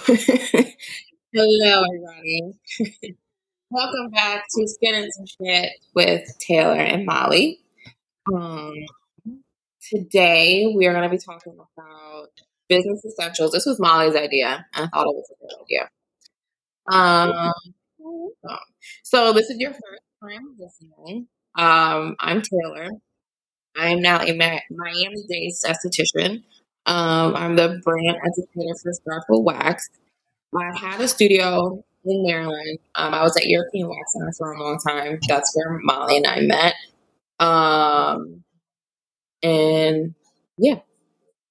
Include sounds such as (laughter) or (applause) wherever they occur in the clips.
(laughs) Hello, everybody. (laughs) Welcome back to Skin and Shit with Taylor and Molly. Um, today we are going to be talking about business essentials. This was Molly's idea, and I thought it was a good idea. Um, so this is your first time listening. Um, I'm Taylor. I'm now a Miami-based esthetician. Um, I'm the brand educator for Starpil Wax. I had a studio in Maryland. Um, I was at European Wax Center for a long time. That's where Molly and I met. Um, and yeah,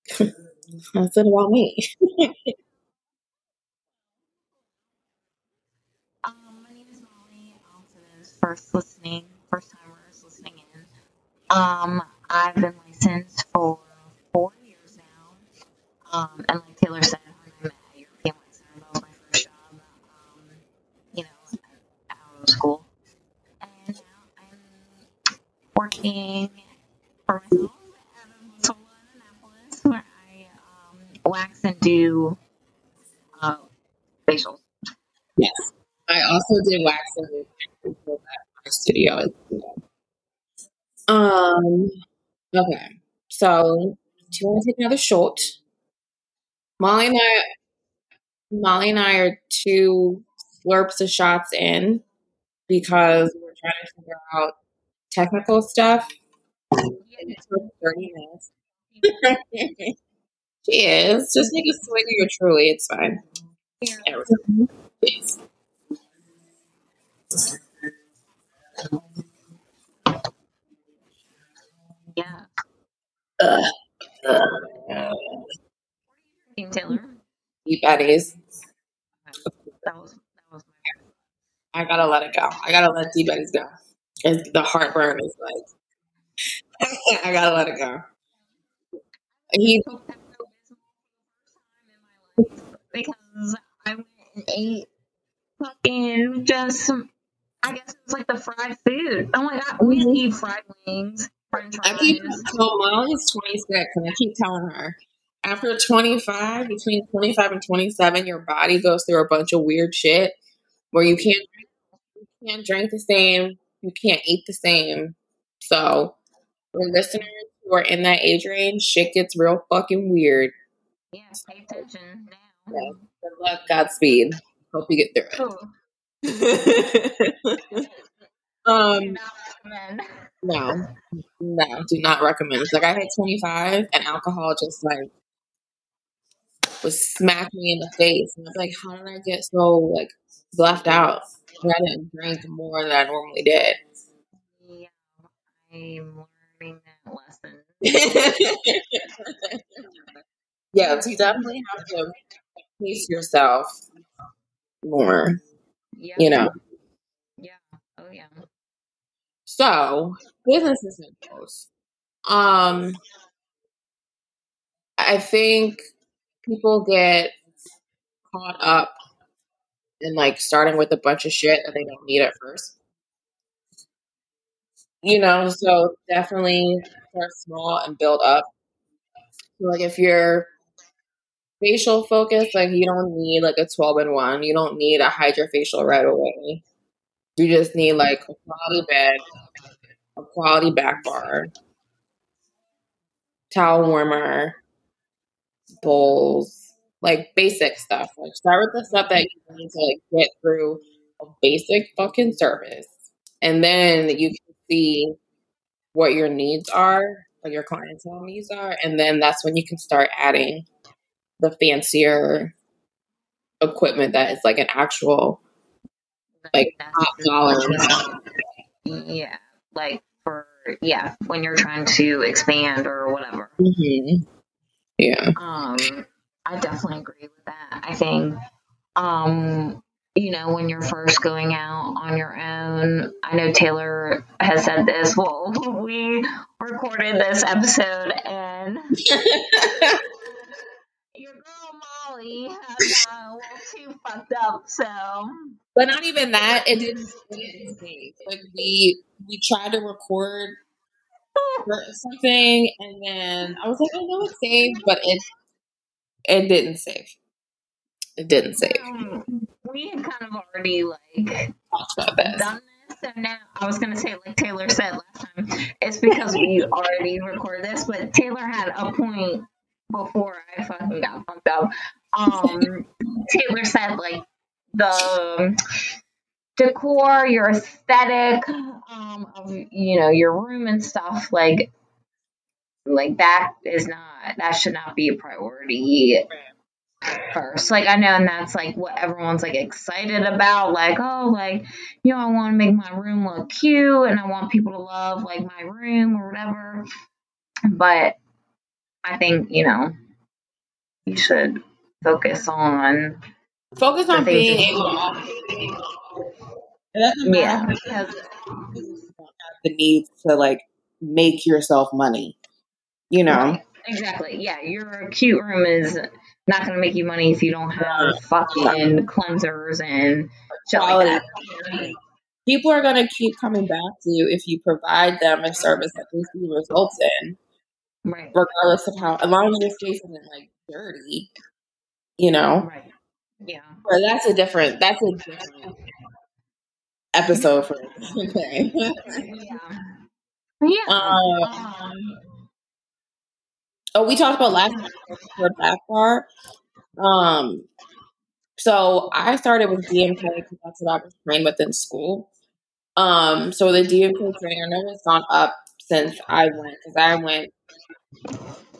(laughs) that's it about me. um, my name is Molly. First listening, first timers listening in. Um, I've been licensed for four. Um, and like Taylor said, I met at European Wax Center, my first job. Um, you know, out of school, and now I'm working for myself at Sola in Annapolis, where I um, wax and do uh, facials. Yes, I also did waxing at my studio. Um. Okay. So, do you want to take another shot? Molly and I, Molly and I are two slurps of shots in because we're trying to figure out technical stuff. (laughs) Thirty minutes. Cheers. Just take a swig of your truly. It's fine. Yeah. Ugh. Ugh. Team Taylor. Deep Eddies. That was that was I gotta let it go. I gotta let Deep Eddies go. It's, the heartburn is like, (laughs) I gotta let it go. He, because I went and ate fucking just I guess it was like the fried food. Oh my god, we Mhm. eat fried wings, french I keep fries. so Molly's 26, and I keep telling her after 25, between 25 and 27, your body goes through a bunch of weird shit where you can't you can't drink the same, you can't eat the same. So, for listeners who are in that age range, shit gets real fucking weird. Yeah, pay attention now. Yeah. Good luck, Godspeed. Hope you get through Cool. it. (laughs) Do um, not recommend. no, no, do not recommend. It's like I hit 25 and alcohol just like was smacking me in the face. And I was like, how did I get so like left out? I didn't drink more than I normally did. Yeah, I'm learning that lesson. (laughs) yeah, so you definitely have to pace yourself more, Yeah. you know. Yeah. Oh yeah. So, business essentials. Um, I think people get caught up in like starting with a bunch of shit that they don't need at first. You know, so definitely start small and build up. Like if you're facial focused, like you don't need like a 12 in one. You don't need a hydrofacial right away. You just need like a quality bed, a quality back bar, towel warmer, bowls, like basic stuff. Like start with the stuff that you need to like get through a basic fucking service. And then you can see what your needs are, what your clientele needs are, and then that's when you can start adding the fancier equipment that is like an actual like top dollar. Yeah, like for yeah, when you're trying to expand or whatever. hmm Yeah. Um, I definitely agree with that. I think, um, you know, when you're first going out on your own, I know Taylor has said this. Well, (laughs) we recorded this episode, and (laughs) your girl Molly has got a little too fucked up. So But not even that. It didn't. It didn't save. Like we we tried to record for something, and then I was like, I know it saved, but it it didn't save. it didn't save. Um, we had kind of already like Talked about this. done this, so now I was gonna say like Taylor said last time, it's because we already recorded this, but Taylor had a point before I fucking got fucked up. Um, Taylor said like the decor, your aesthetic, um, of you know your room and stuff like like that is not that should not be a priority first. Like I know, and that's like what everyone's like excited about. Like, oh, like you know, I want to make my room look cute, and I want people to love like my room or whatever. But I think you know, you should focus on Focus on being able. It doesn't Yeah, because you don't have the need to like make yourself money. You know, right, exactly. Yeah, your cute room is not going to make you money if you don't have fucking cleansers and shit like that. People are gonna keep coming back to you if you provide them a service that they see results in, Right, regardless of how. As long as your space isn't like dirty, you know. right. Yeah. But that's a different. That's a different episode for today. (laughs) Yeah. Yeah. um, Um, oh, we talked about last for back bar. Um, so I started with DMK because that's what I was trained with in school. Um, so the DMK training, I know it's gone up since I went because I went.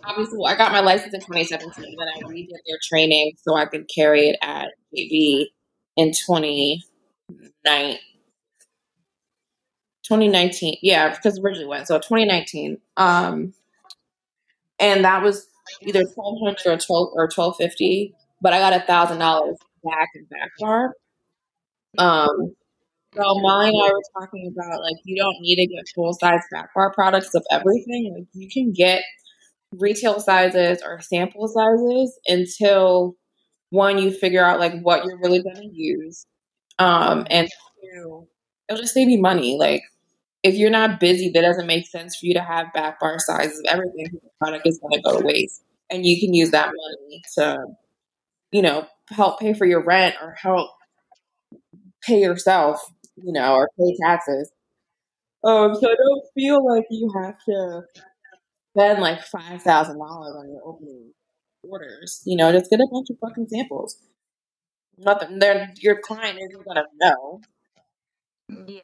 Obviously, I got my license in 2017, then I redid their training so I could carry it at JB in 2019. 2019, yeah, because originally went so 2019. Um, and that was either 1200 or 12 or 1250, but I got a thousand dollars back in back bar. Um, so Molly and I were talking about like you don't need to get full size back bar products of everything. Like you can get retail sizes or sample sizes until one you figure out like what you're really going to use, um, and two, it'll just save you money. Like if you're not busy, that doesn't make sense for you to have back bar sizes everything. The product is going to go to waste, and you can use that money to, you know, help pay for your rent or help pay yourself, you know, or pay taxes. Um, so don't feel like you have to spend like five thousand dollars on your opening orders. You know, just get a bunch of fucking samples. Nothing. They're, your client isn't gonna know. yeah.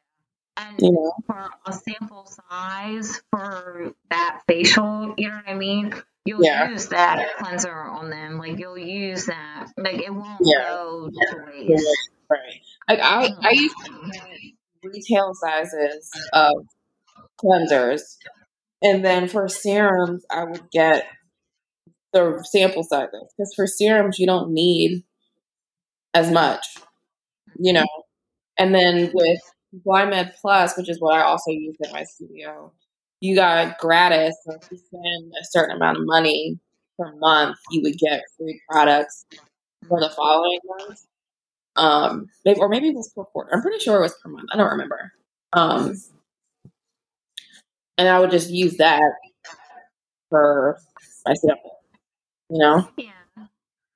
And You know. for a sample size for that facial, you know what I mean? You'll Yeah. use that cleanser on them. Like you'll use that. Like it won't Yeah. go to waste. Right. Like I, I used to (laughs) retail sizes of cleansers, and then for serums, I would get the sample sizes because for serums you don't need as much, you know. Mm-hmm. And then with Glymed Plus, which is what I also used at my studio, you got gratis. So if you spend a certain amount of money per month, you would get free products for the following month. Um, maybe, or maybe it was per quarter. I'm pretty sure it was per month. I don't remember. Um, and I would just use that for my sample. You know, Yeah.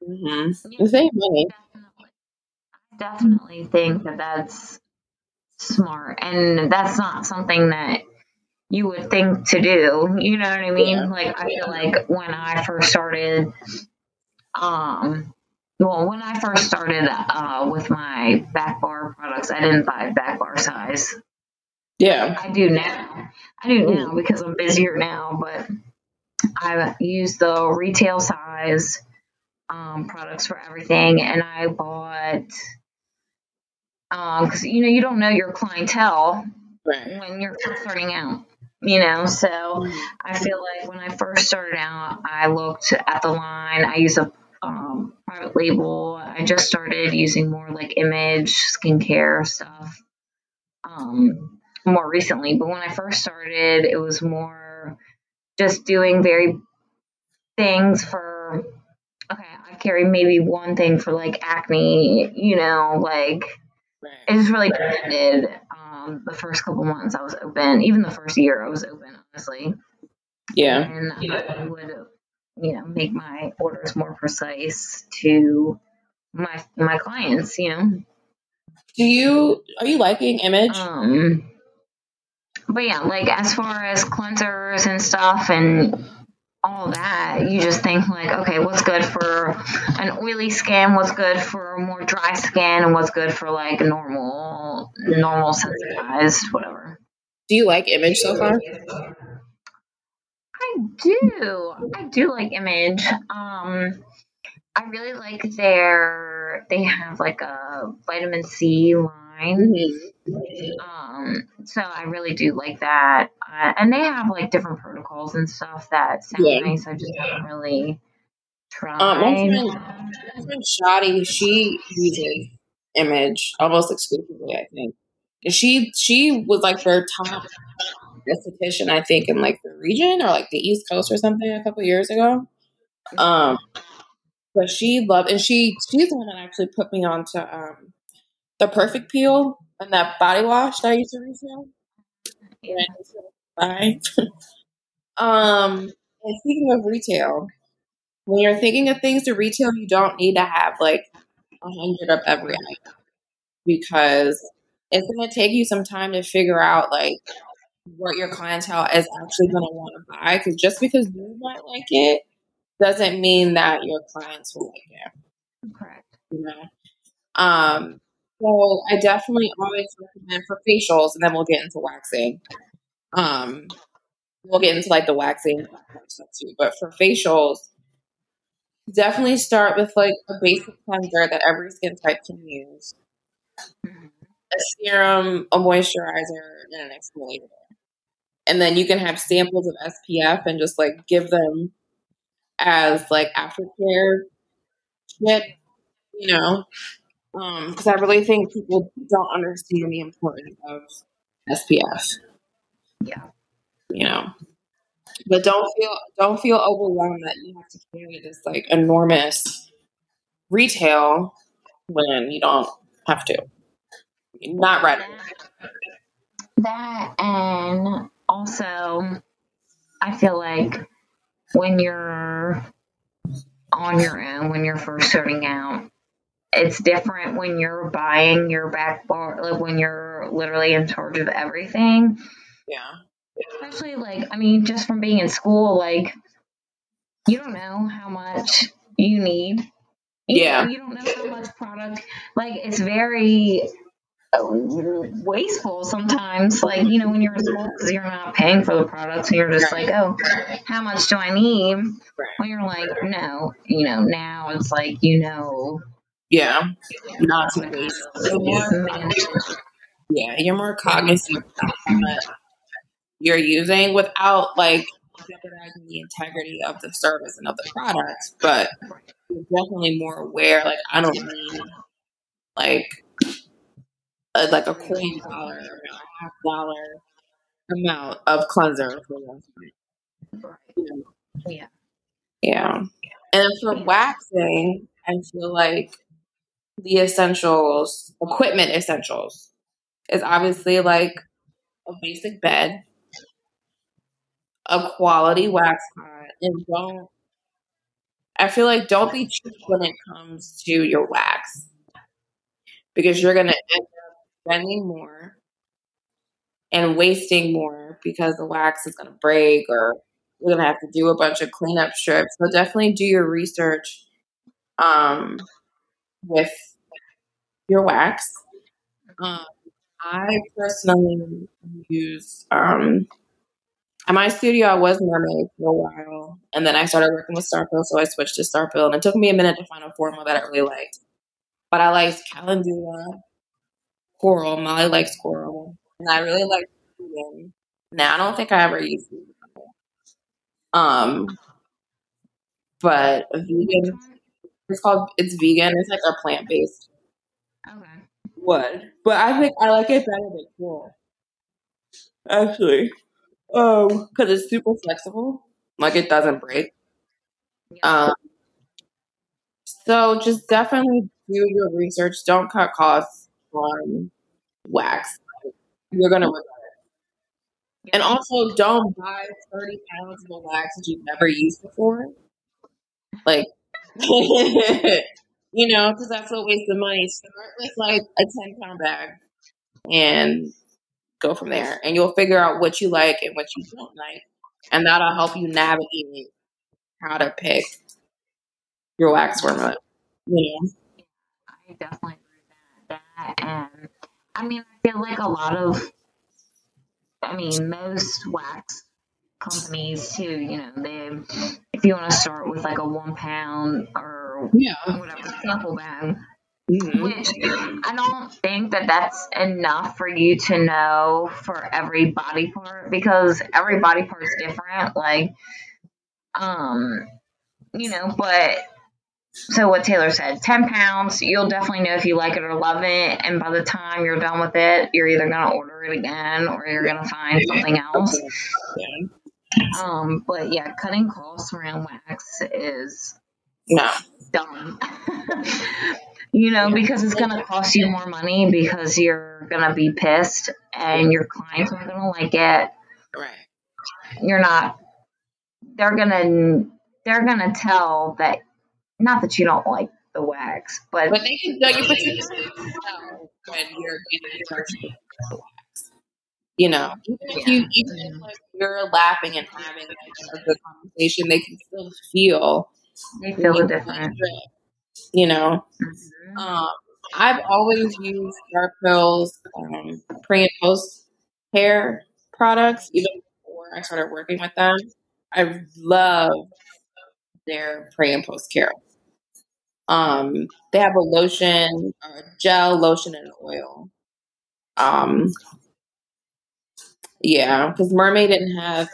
hmm Yeah. save money. Definitely. Definitely think that that's smart. And that's not something that you would think to do. You know what I mean? Yeah. Like I feel like when I first started um well when I first started uh with my back bar products I didn't buy back bar size. Yeah, I do now. I do now because I'm busier now, but I use the retail size um, products for everything, and I bought because you know you don't know your clientele right. when you're starting out, you know. So I feel like when I first started out, I looked at the line. I use a um, private label. I just started using more like image skincare stuff. Um, more recently, but when I first started, it was more just doing very things for. Okay, I carry maybe one thing for like acne, you know, like. It just really depended. Um, the first couple months I was open, even the first year I was open, honestly, Yeah. and I would, you know, make my orders more precise to my my clients, you know. Do you are you liking image? Um, but yeah, like as far as cleansers and stuff and all that, you just think like, okay, what's good for an oily skin? What's good for more dry skin? And what's good for like normal, normal sensitized, whatever. Do you like image so far? I do. I do like Image. Um, I really like their. They have like a vitamin C line. Mm-hmm. Um, so I really do like that. Uh, and they have like different protocols and stuff that sound Yeah. nice. I just haven't really tried. Um, my friend, my friend Shadi, she uses image almost exclusively, I think. And she she was like their top esthetician, I think, in like the region or like the East Coast or something a couple years ago. Um, but she loved, and she she's the one that actually put me onto um the Perfect Peel and that body wash that I used to resell. Bye. (laughs) um, and speaking of retail, when you're thinking of things to retail, you don't need to have like a hundred of every item because it's going to take you some time to figure out like what your clientele is actually going to want to buy. Because just because you might like it doesn't mean that your clients will like it. Correct. You know. Um. So I definitely always recommend for facials, and then we'll get into waxing. Um, we'll get into like the waxing stuff too. But for facials, definitely start with like a basic cleanser that every skin type can use, Mhm. a serum, a moisturizer, and an exfoliator. And then you can have samples of SPF and just like give them as like aftercare shit, you know. Um, because I really think people don't understand the importance of SPF. Yeah. you know. But don't feel don't feel overwhelmed that you have to carry this like enormous retail when you don't have to. Not right. That and also, I feel like when you're on your own, when you're first starting out, it's different when you're buying your back bar, like when you're literally in charge of everything. Yeah. Especially like, I mean, just from being in school, like, you don't know how much you need. You Yeah. know, you don't know how much product, like, it's very uh, wasteful sometimes. Like, you know, when you're in school, because you're not paying for the products, and you're just like, oh, how much do I need? Right. When you're like, no, you know, now it's like, you know, Yeah. Not to waste. You're more, yeah, you're more (laughs) cognizant of what you're using without like jeopardizing the integrity of the service and of the product. But you're definitely more aware. Like I don't need like a, like a coin dollar or a half dollar amount of cleanser for one time. You know? Yeah. Yeah. And for waxing, I feel like the essentials, equipment essentials, is obviously like a basic bed, a quality wax pot, and don't. I feel like don't be cheap when it comes to your wax because you're gonna end up spending more and wasting more because the wax is gonna break or you're gonna have to do a bunch of cleanup strips. So definitely do your research um, with your wax. Um, I personally use um, at my studio. I was mermaid for a while, and then I started working with Starpil, so I switched to Starpil, and it took me a minute to find a formula that I really liked. But I liked Calendula, Coral. Molly likes Coral, and I really like vegan. Now I don't think I ever used. Um, but vegan. It's called. It's vegan. It's like a plant based Okay. wood, but I think I like it better than coral. Actually, um, because it's super flexible, like it doesn't break. Um, so just definitely do your research. Don't cut costs on wax. You're gonna regret it. And also, don't buy thirty pounds of a wax that you've never used before. Like, (laughs) You know, because that's what wastes the money. Start with like a 10 pound bag and go from there. And you'll figure out what you like and what you don't like. And that'll help you navigate how to pick your wax formula. You know? I definitely agree with that. That and I mean, I feel like a lot of, I mean, most wax companies too. You know, they if you want to start with like a one pound or Yeah. whatever sample bag, Mhm. which I don't think that that's enough for you to know for every body part because every body part's different. Like, um, you know, but so what Taylor said, 10 pounds, you'll definitely know if you like it or love it. And by the time you're done with it, you're either going to order it again or you're going to find something else. Yeah. (laughs) Um, but yeah, cutting costs around wax is No. dumb. (laughs) you know, because it's going to cost you more money because you're going to be pissed and your clients aren't going to like it. Right. You're not, they're going to, they're going to tell that, not that you don't like the wax, but, But they can tell you, you when you're getting charged for wax. You know, even if you, even if like, you're laughing and having like, a good conversation, they can still feel they feel you difference. drip, You know, Mhm. um, I've always used Dark Pills um, pre and post hair products, even before I started working with them. I love their pre and post care. Um, they have a lotion, a gel, lotion, and oil. Um, yeah, because Mermaid didn't have.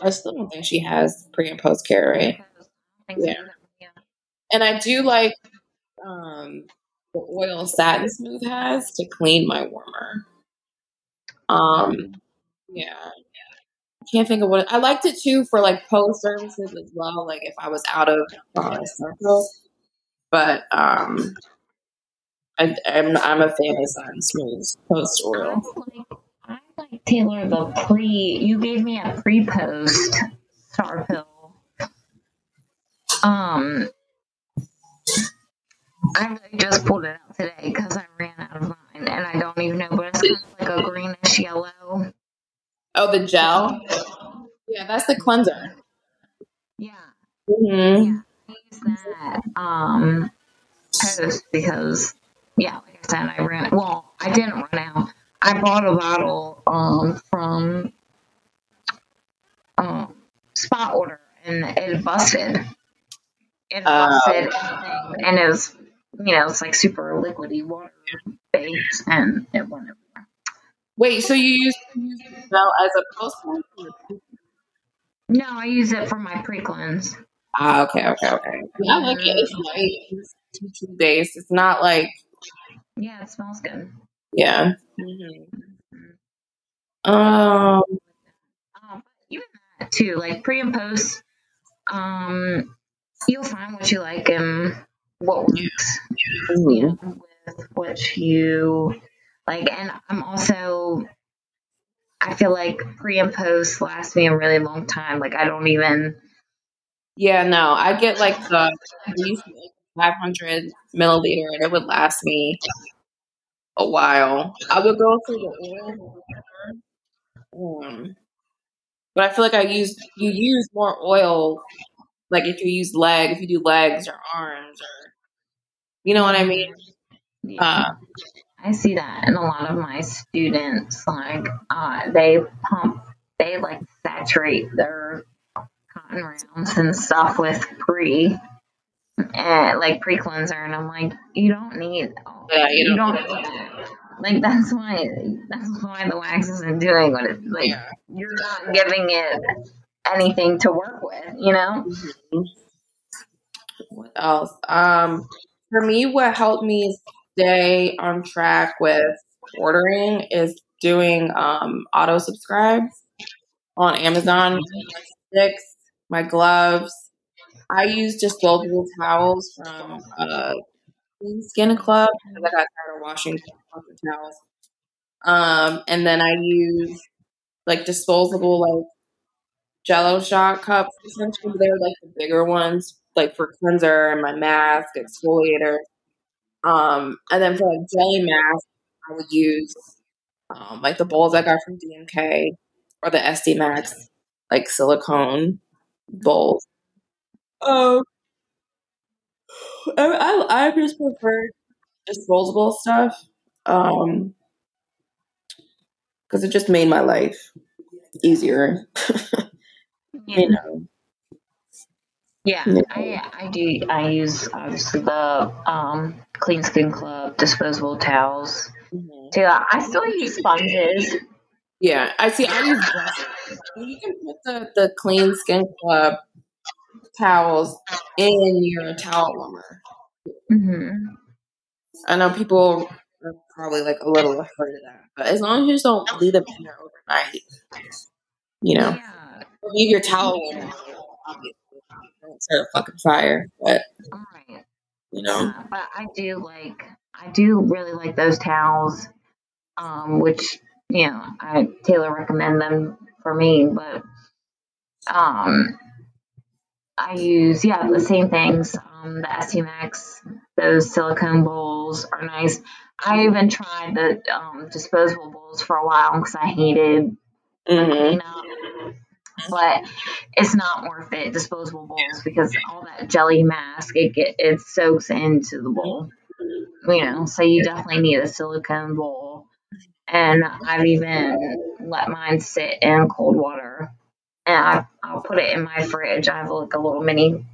I still don't think she has pre and post care, right? I think so. Yeah. Yeah. And I do like um, the oil Satin Smooth has to clean my warmer. Um, yeah. I can't think of what I liked it too for like post services as well. Like if I was out of uh, circles, but um, I, I'm I'm a fan of Satin Smooth post oil. Like, I like Taylor the pre. You gave me a pre post Starpil. Um, I just pulled it out today because I ran out of mine, and I don't even know, but it's kind of like a greenish yellow. Oh, the gel. Yeah, that's the cleanser. Yeah, Mm-hmm. yeah. I use that um post because yeah, like I said, I ran. Well, I didn't run out. I bought a bottle um from um spot order and it busted. It Oh. busted everything, and it was you know it's like super liquidy water based, and it went everywhere. Wait, so you use, you use the gel as a post? No, I use it for my pre cleanse. Ah, okay, okay, okay. Yeah, I like it. It's light. It's tea tree based. It's not like Yeah, it smells good. Yeah. hmm Um. Um, even that too, like pre and post, um, you'll find what you like and what works. You know, with what you like, and I'm also. I feel like pre and post last me a really long time. Like I don't even. Yeah, no, I get like the I used to get 500 milliliter, and it would last me a while. I would go through the oil, um, but I feel like I use you use more oil. Like if you use leg, if you do legs or arms, or you know what I mean. Yeah, Uh, I see that in a lot of my students. Like uh, they pump, they like saturate their cotton rounds and stuff with pre. And like pre cleanser, and I'm like, you don't need, yeah, you you don't that. Like that's why that's why the wax isn't doing what it like. Yeah. You're not giving it anything to work with, you know. What else? Um, for me, what helped me stay on track with ordering is doing um, auto subscribe on Amazon. My sticks, my gloves. I use disposable towels from uh, Skin Club because I got tired of washing towels. Um, and then I use like disposable like Jello shot cups. Essentially, they're like the bigger ones, like for cleanser and my mask, exfoliator. Um, and then for like jelly mask, I would use um, like the bowls I got from DMK or the SD Max, like silicone bowls. Um, I, I, I just prefer disposable stuff. Um, because it just made my life easier. (laughs) Yeah. you know. Yeah, Yeah. I I do. I use obviously the um, Clean Skin Club disposable towels Mhm. too. I still use sponges. Yeah, I see. I use. You can put the, the Clean Skin Club towels in your towel warmer. hmm I know people are probably like a little afraid of that, but as long as you just don't leave them in there overnight, you know, Yeah, leave your towel warmer. Obviously, don't start a fucking fire, but all right. you know, Yeah, but I do like I do really like those towels, um, which you know I Taylor recommend them for me, but um, I use yeah the same things. Um, the SD Max, those silicone bowls are nice. I even tried the um, disposable bowls for a while because I hated the hmm cleanup, but it's not worth it. Disposable bowls because all that jelly mask it get it soaks into the bowl you know, so you definitely need a silicone bowl. And I've even let mine sit in cold water, and I, I'll put it in my fridge. I have like a little mini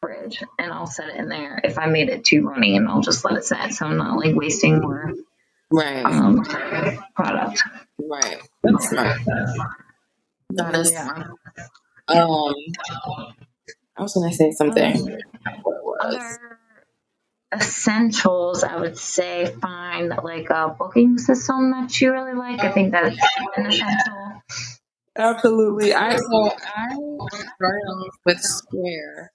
fridge, and I'll set it in there if I made it too runny, and I'll just let it sit, so I'm not like wasting more right, um, product. right. That's smart. That is Yeah. Um, I was gonna say something. Other essentials, I would say find like a booking system that you really like. I think that's an essential. Absolutely. I so I started off with Square.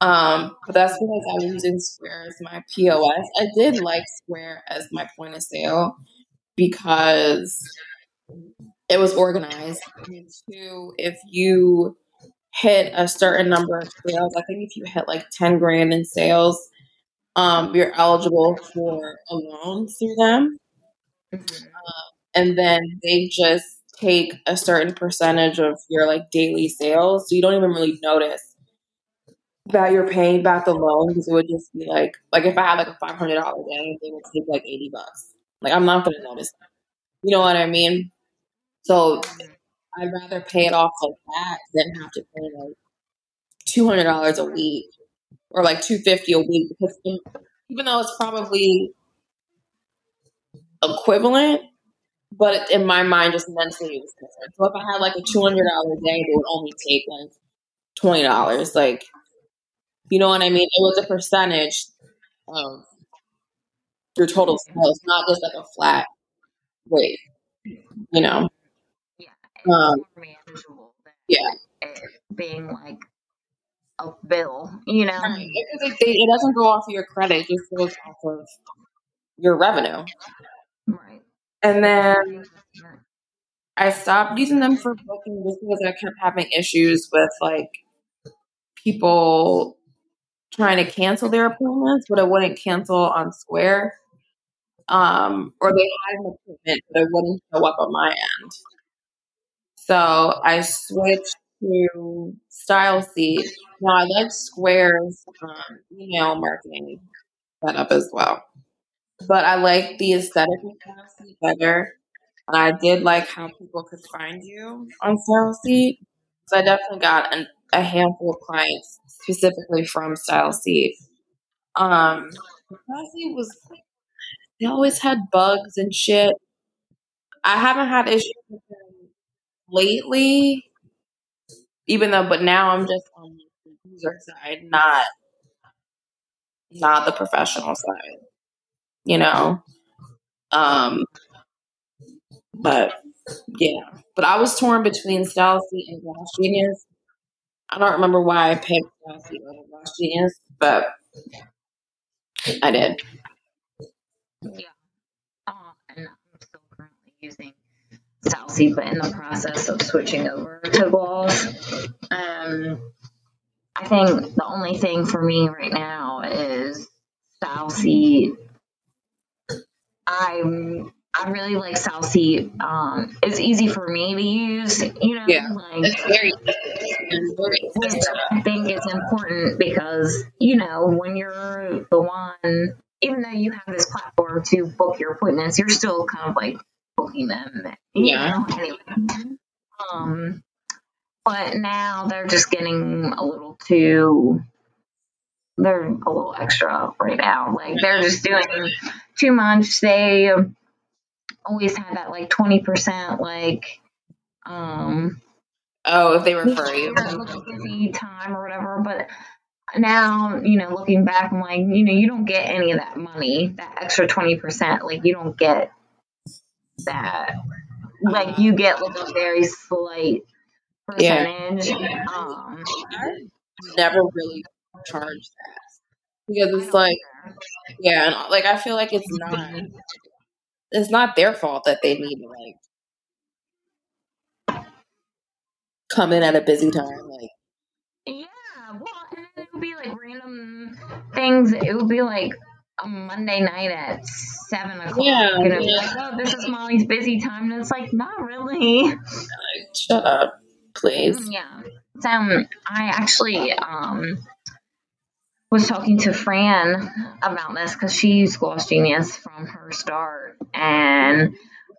Um, but that's because I was using Square as my POS. I did like Square as my point of sale because it was organized. And two, if you hit a certain number of sales, I think if you hit like 10 grand in sales, um, you're eligible for a loan through them. Mhm. and then they just take a certain percentage of your like daily sales so you don't even really notice that you're paying back the loan because it would just be like like if i had like a $500 day they would take like 80 bucks. Like i'm not gonna notice that. You know what i mean? So i'd rather pay it off like that than have to pay like $200 a week or like 250 a week because even though it's probably equivalent but in my mind, just mentally, it was different. So if I had like a two hundred dollar day, they would only take like twenty dollars. Like, you know what I mean? It was a percentage of your total sales, not just like a flat rate. You know? Yeah, Um, yeah, being like a bill, you know? right. Because it, it doesn't go off of your credit; it just goes off of your revenue. Right. And then I stopped using them for booking just because I kept having issues with like people trying to cancel their appointments, but it wouldn't cancel on Square. Um, or they had an appointment, but it wouldn't show up on my end. So I switched to Style StyleSeat. Now I like Square's um, email marketing setup as well, but I like the aesthetic better. And I did like how people could find you on StyleSeat. So I definitely got an, a handful of clients specifically from Style StyleSeat. Um, StyleSeat was they always had bugs and shit. I haven't had issues with them lately, even though, but now I'm just on the user side, not not the professional side. You know, um, but yeah. But I was torn between Style and Gloss Genius. I don't remember why I picked Seat over Gloss Genius, but I did. Yeah. And I'm still currently using Salsy, but in the process of switching over to Gloss. Um, I think the only thing for me right now is Seat. I'm I really like Seat. Um, it's easy for me to use, you know. Yeah. Like, It's very which I think is important because you know when you're the one, even though you have this platform to book your appointments, you're still kind of like booking them. Yeah. Know? Anyway. Um, but now they're just getting a little too. They're a little extra right now. Like they're just doing too much. They always had that like twenty percent like um Oh, if they refer you. busy time or whatever. But now, you know, looking back, I'm like, you know, you don't get any of that money, that extra twenty percent. Like, you don't get that. Like, you get like a very slight Yeah. percentage. Um, I never really charge that because it's like care. yeah, and like I feel like it's not it's not their fault that they need to like come in at a busy time. Like Yeah, well, and then it would be like random things. It would be like a Monday night at seven o'clock. Yeah, and it's yeah. like, oh, this is Molly's busy time, and it's like, not really. shut up, please. Yeah. So um, I actually um was talking to Fran about this because she used Gloss Genius from her start, and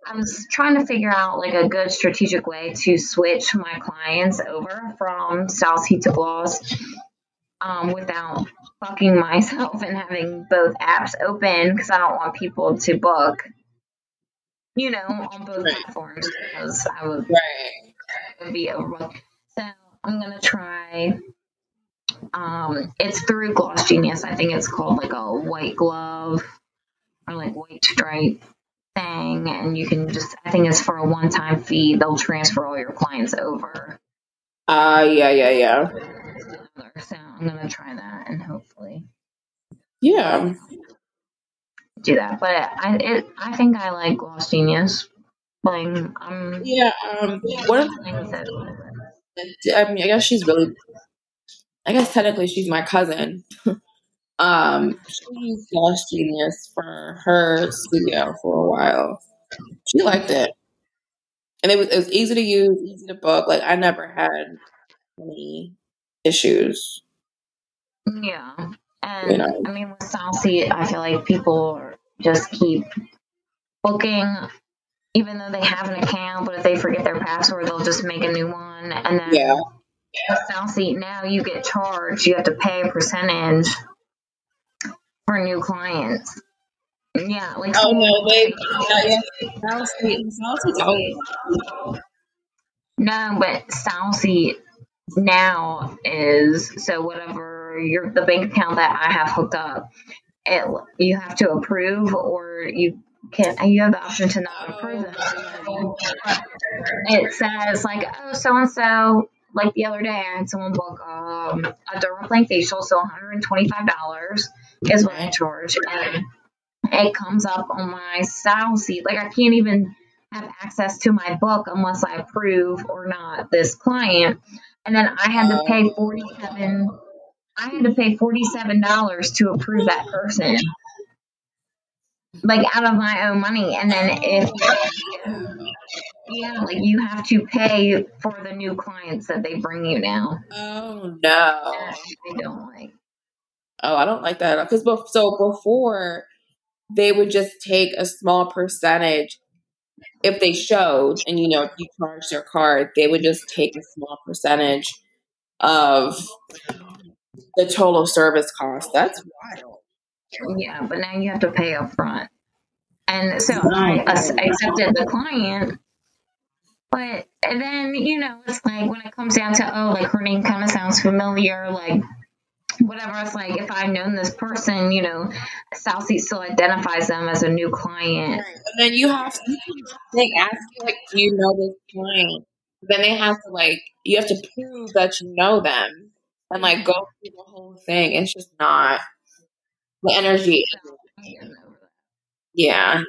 I was trying to figure out like a good strategic way to switch my clients over from South Heat to Gloss um, without fucking (laughs) myself and having both apps open because I don't want people to book, you know, on both Right. platforms because I would Right. would be overlooked. So I'm gonna try. Um, it's through Gloss Genius. I think it's called like a white glove or like white stripe thing, and you can just. I think it's for a one-time fee. They'll transfer all your clients over. Uh yeah, yeah, yeah. So I'm gonna try that and hopefully Yeah. do that. But I, it, I think I like Gloss Genius. Like I'm. Yeah, um one of the things that I mean, I guess she's really. I guess technically she's my cousin. (laughs) um, she used Gloss Genius for her studio for a while. She liked it, and it was it was easy to use, easy to book. Like I never had any issues. Yeah. And You know. I mean, with Saucy, I feel like people just keep booking, even though they have an account, but if they forget their password, they'll just make a new one. And then Yeah, with Saucy, now you get charged. You have to pay a percentage for new clients. Yeah, like Oh no, they. someone- No, but Saucy now is so whatever your the bank account that I have hooked up, it you have to approve or you can you have the option to not approve it. It says like oh so and so like the other day I had someone book um, a dermaplane facial so one hundred and twenty five dollars is what I charge and it comes up on my Saucy like I can't even have access to my book unless I approve or not this client. And then I had to pay forty seven I had to pay forty seven dollars to approve that person. Like out of my own money. And then if yeah, like you have to pay for the new clients that they bring you now. Oh no. I don't like. Oh, I don't like that because so before they would just take a small percentage if they showed and you know if you charged their card, they would just take a small percentage of the total service cost. That's wild. Yeah, but now you have to pay up front. And so I ac- accepted the client. But then, you know, it's like when it comes down to, oh, like her name kind of sounds familiar, like whatever. It's like if I've known this person, you know, Southsea still identifies them as a new client. And then you have to they ask you like, do you know this client? Then they have to like you have to prove that you know them and like go through the whole thing. It's just not the energy. Yeah. Yeah.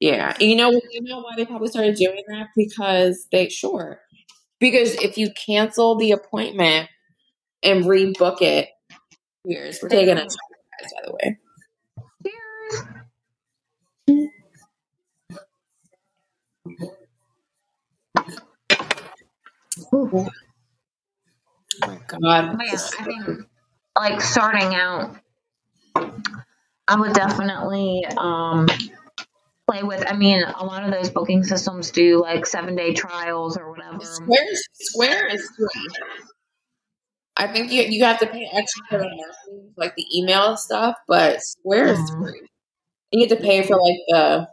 You know you know why they probably started doing that? Because they sure. Because if you cancel the appointment and rebook it, here's we're taking a guys, by the way. Cheers. Ooh. Oh my god. But yeah, I think like starting out, I would definitely um, play with. I mean, a lot of those booking systems do like seven day trials or whatever. Square, Square is free. I think you you have to pay extra for the like the email stuff, but Square is Mhm. free. You get to pay for like the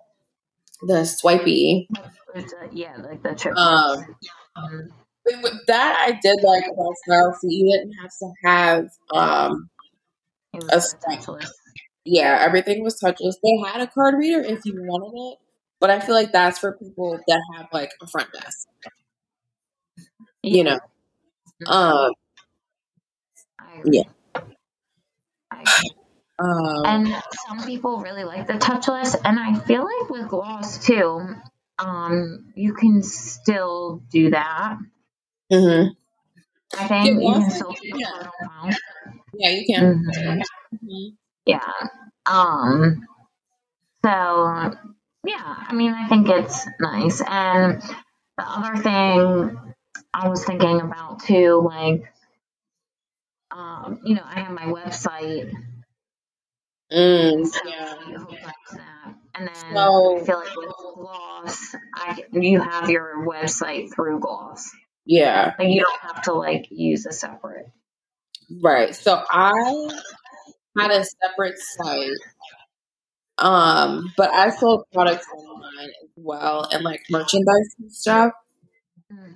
the swipey. A, yeah, like the trip. Um. But with that I did like about Style, so you didn't have to have um a swipe. Yeah, everything was touchless. They had a card reader if you wanted it, but I feel like that's for people that have like a front desk, you know. Um, yeah. Um, And some people really like the touchless, and I feel like with gloss too, um, you can still do that. Mm-hmm. I yeah, think you can still yeah, yeah, you can. Mhm. Mhm. Yeah. Um. So yeah, I mean, I think it's nice. And the other thing I was thinking about too, like, um, you know, I have my website, Mm, so yeah. you hook up to that, and then I feel like with Gloss, I you have your website through Gloss, yeah, like you don't have to like use a separate. right. So I had a separate site, um, but I sold products online as well and like merchandise and stuff.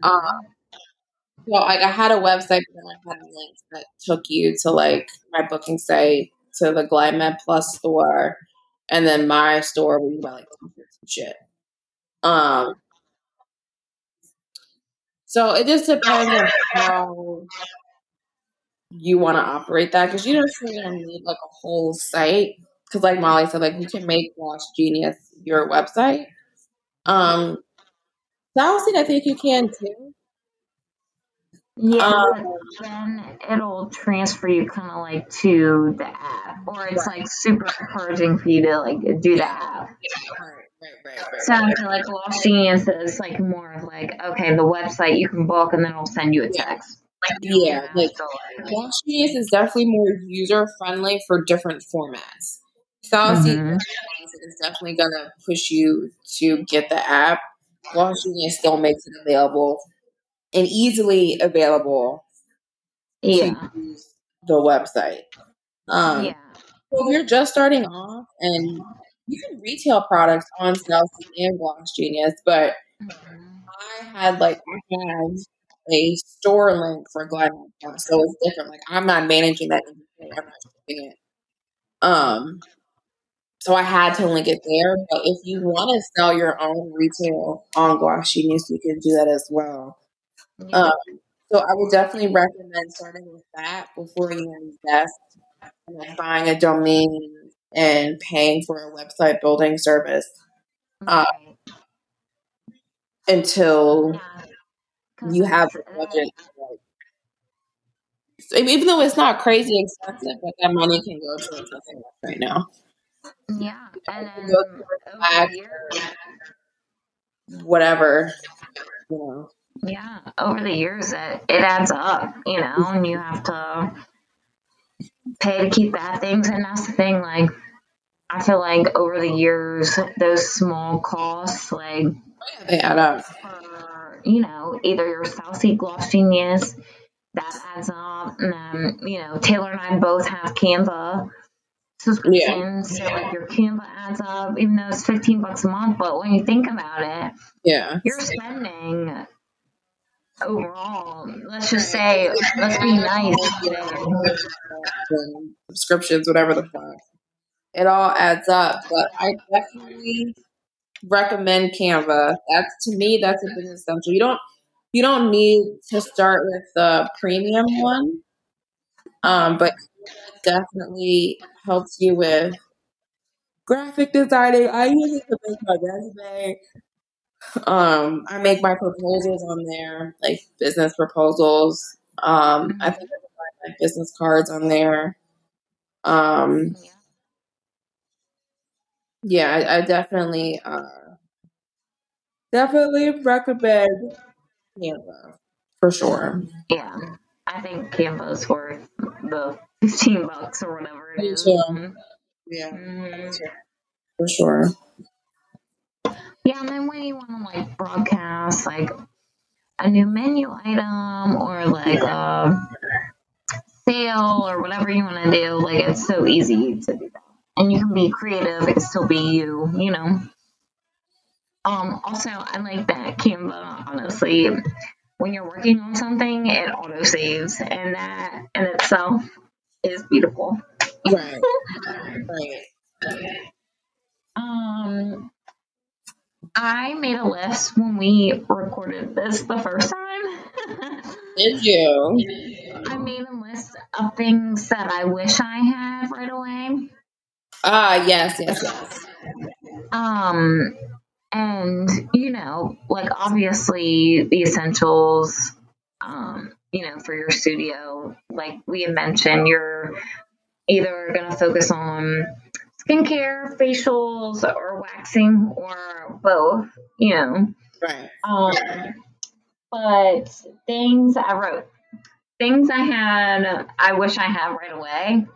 Um, Mhm. so like I had a website, but then I had links that took you to like my booking site, to the Glymed Plus store, and then my store where you buy like t-shirts and shit. Um, so it just depends on how you want to operate that because you don't really need like a whole site. Because like Molly said, like you can make Gloss Genius your website. Um, Solid I think you can too. Yeah, but Um, then it'll transfer you kind of like to the app, or it's right, like super encouraging for you to like do the app. right, right, right, right, So I feel like Gloss Genius is like more of like okay, the website you can book, and then it'll send you a text. Like yeah. Like to Genius is definitely more user friendly for different formats. Solid hmm is definitely gonna push you to get the app. Gloss Genius still makes it available and easily available to Yeah, use the website. Um, yeah. so if you're just starting off and you can retail products on StyleSeat and Gloss Genius, but hmm I had like I have a store link for Plus, so it's different. Like I'm not managing that I'm not shipping it. Um, so I had to link it there. But if you want to sell your own retail on Gloss Genius, you can do that as well. Um, so I would definitely recommend starting with that before you invest in like buying a domain and paying for a website building service uh, until Yeah. Because you have that's the uh, budget. Like, so even though it's not crazy expensive, but that money can go towards something else right now. yeah, and It then go back the years. or whatever, you know. Yeah, over the years, it, it adds up, you know, and you have to pay to keep that things. And that's the thing, like, I feel like over the years, those small costs, like, Yeah, they add up. for, you know, either your StyleSeat Gloss Genius, that adds up. And then, you know, Taylor and I both have Canva Yeah, subscriptions. So, like, your Canva adds up, even though it's 15 bucks a month. But when you think about it, yeah, you're spending overall, let's just say, let's be nice. subscriptions, whatever the fuck. It all adds up. But I definitely recommend Canva. That's to me, that's a business essential. You don't you don't need to start with the premium one, um, but definitely helps you with graphic designing. I use it to make my resume. Um, I make my proposals on there, like business proposals. Um, I think I can find my business cards on there. Um, Yeah. Yeah, I, I definitely, uh, definitely recommend Canva for sure. Yeah. I think Canva's worth the 15 bucks or whatever it is. too. Yeah, Mhm. for sure. Yeah, and then when you want to like broadcast like a new menu item or like a sale or whatever you want to do, like it's so easy to do that. And you can be creative, can still be you, you know. Um, also, I like that Canva, honestly. When you're working on something, it auto saves, and that in itself is beautiful. Right, (laughs) right. Um, I made a list when we recorded this the first time. (laughs) Did you? I made a list of things that I wish I had right away. Ah, yes, yes, yes. Um, and you know, like obviously the essentials, um, you know, for your studio, like we had mentioned, you're either gonna focus on skincare, facials, or waxing, or both, you know. Right. Um, but things I wrote, things I had, I wish I had right away.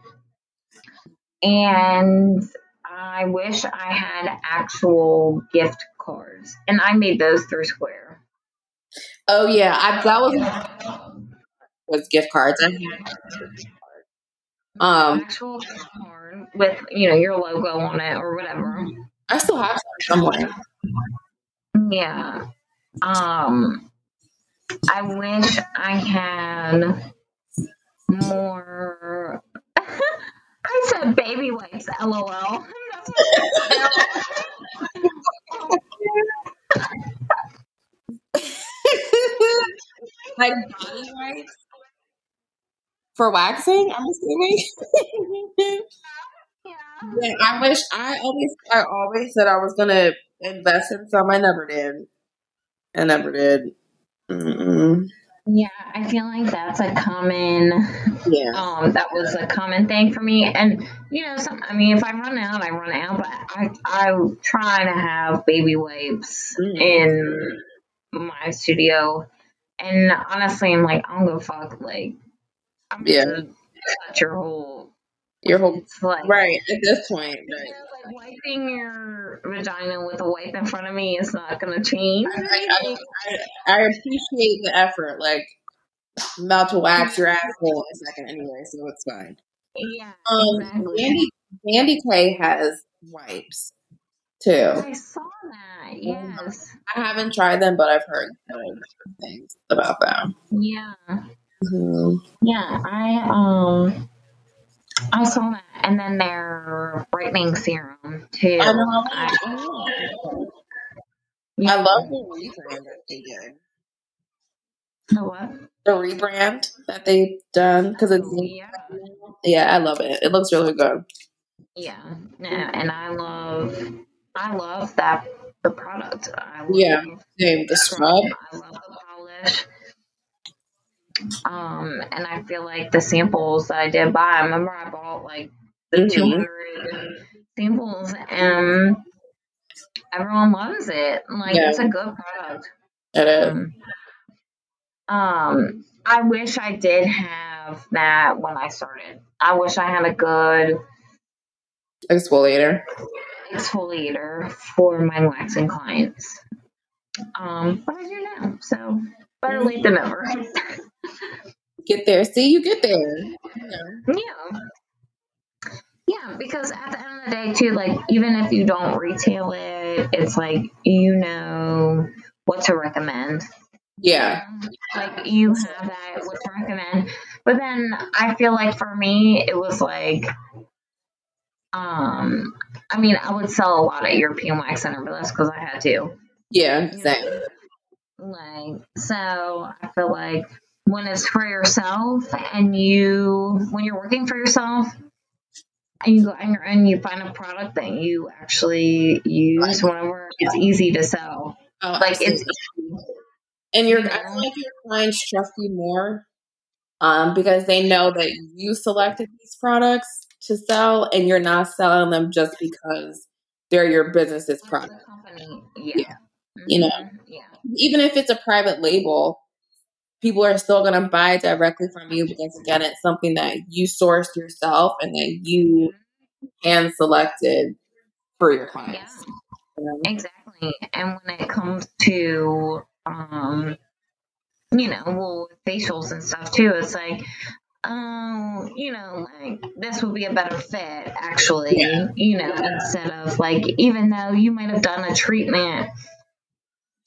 And I wish I had actual gift cards. And I made those through Square. Oh yeah, I, that was was gift cards. I Um, actual card with, you know, your logo on it or whatever. I still have some somewhere. Yeah. Um I wish I had more said baby wipes, lol. (laughs) Like body wipes for waxing. I'm assuming. yeah. yeah, I wish I always I always said I was gonna invest in some. I never did. I never did. Mm-mm. Yeah, I feel like that's a common Yeah. um that was a common thing for me and you know some I mean if I run out I run out but I I try to have baby wipes Mm. in my studio and honestly I'm like I'm gonna fuck like I'm Yeah. gonna touch your whole Your whole it's like right at this point. Right. like wiping your vagina with a wipe in front of me is not gonna change I, I, I, I appreciate the effort. Like, I'm about to wax your asshole in a second anyway, so it's fine. yeah Um, exactly Candy, Candy K has wipes too. I saw that yes I haven't tried them, but I've heard things about them. yeah Mhm. Yeah, I um I saw that, and then their brightening serum too. I know. I, I love the rebrand that they did. the what? The rebrand that they've done because it's oh, Yeah, yeah, I love it. It looks really good. yeah, no, and I love, I love that the product. I love Yeah. Same, the scrub. I love the polish. Um, and I feel like the samples that I did buy, I remember I bought like the Mhm. 200 samples, and everyone loves it. Like, Yeah. it's a good product. It is. Um, um, I wish I did have that when I started. I wish I had a good Exfoliator. exfoliator for my waxing clients. Um, but I do now, so better late than never. (laughs) Get there. See, you get there. Yeah. Yeah, because at the end of the day, too, like, even if you don't retail it, it's like you know what to recommend. Yeah. Like you have that what to recommend. But then I feel like for me it was like um I mean I would sell a lot at European Wax Center but that's because I had to. Yeah. you know? Like so I feel like when it's for yourself and you when you're working for yourself and you go and, you're, and you find a product that you actually use whenever it's easy to sell. Oh, Like it's absolutely. and your I feel like your clients trust you more um, because they know that you selected these products to sell and you're not selling them just because they're your business's product. company, yeah. Yeah. You know? Mhm, yeah. Even if it's a private label, people are still going to buy directly from you because, again, it's something that you sourced yourself and that you hand selected for your clients. know? exactly. And when it comes to, um, you know, well, facials and stuff too, it's like, um, you know, like this would be a better fit actually, Yeah. you know, instead of like, even though you might have done a treatment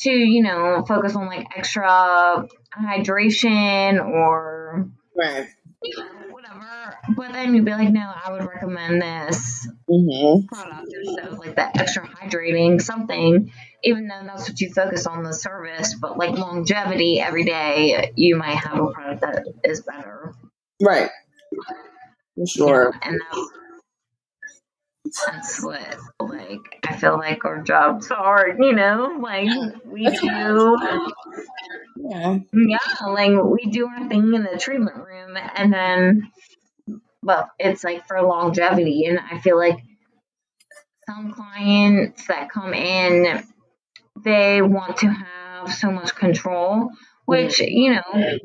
to, you know, focus on like extra hydration or Right. you know, whatever, but then you'd be like, no, I would recommend this Mm-hmm. product instead of like that extra hydrating something, even though that's what you focus on the service, but like longevity every day, you might have a product that is better. Right. For sure. And that's, that's what like I feel like our jobs are, you know, like we do Yeah. yeah, like we do our thing in the treatment room and then well, it's like for longevity and I feel like some clients that come in they want to have so much control, which, you know,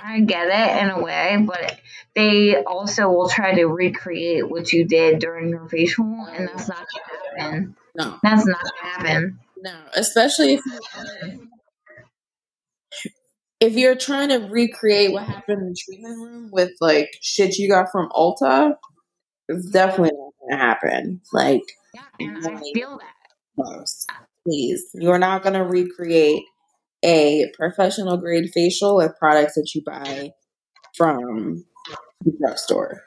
I get it in a way, but they also will try to recreate what you did during your facial and that's not gonna happen. No. That's not gonna happen. No. Especially if if you're trying to recreate what happened in the treatment room with like shit you got from Ulta, it's definitely not gonna happen. Like Yeah, and I feel that. Please. You're not gonna recreate a professional grade facial with products that you buy from the drugstore.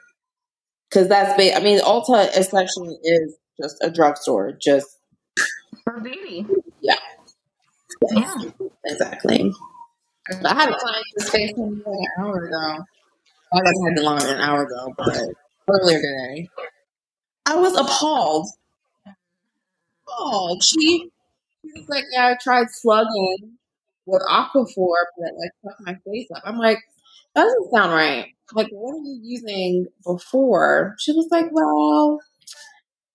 Cause that's ba- I mean, Ulta essentially is just a drugstore. Just For beauty. Yeah. Yeah. exactly. I had a client this face like an hour ago. I guess I had it longer than an hour ago, but earlier today. I was appalled. Appalled. She, she was like, Yeah, I tried slugging with Aquaphor, but like fucked my face up. I'm like, that doesn't sound right. Like, what are you using before? She was like, Well,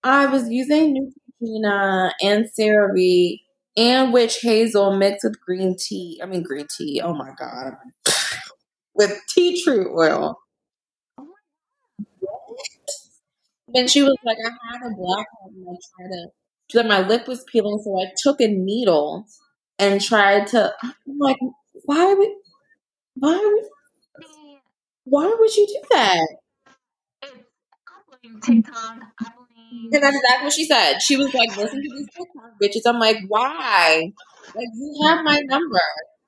I was using Neutrogena and CeraVe and witch hazel mixed with green tea. I mean, green tea. Oh my God. with tea tree oil. Oh then she was like, I had a blackout and I tried to, she my lip was peeling, so I took a needle and tried to, I'm like, why would, why why would you do that? TikTok. I blame. And that's exactly what she said. She was like, listen to these TikTok bitches. I'm like, why? Like, you have my number.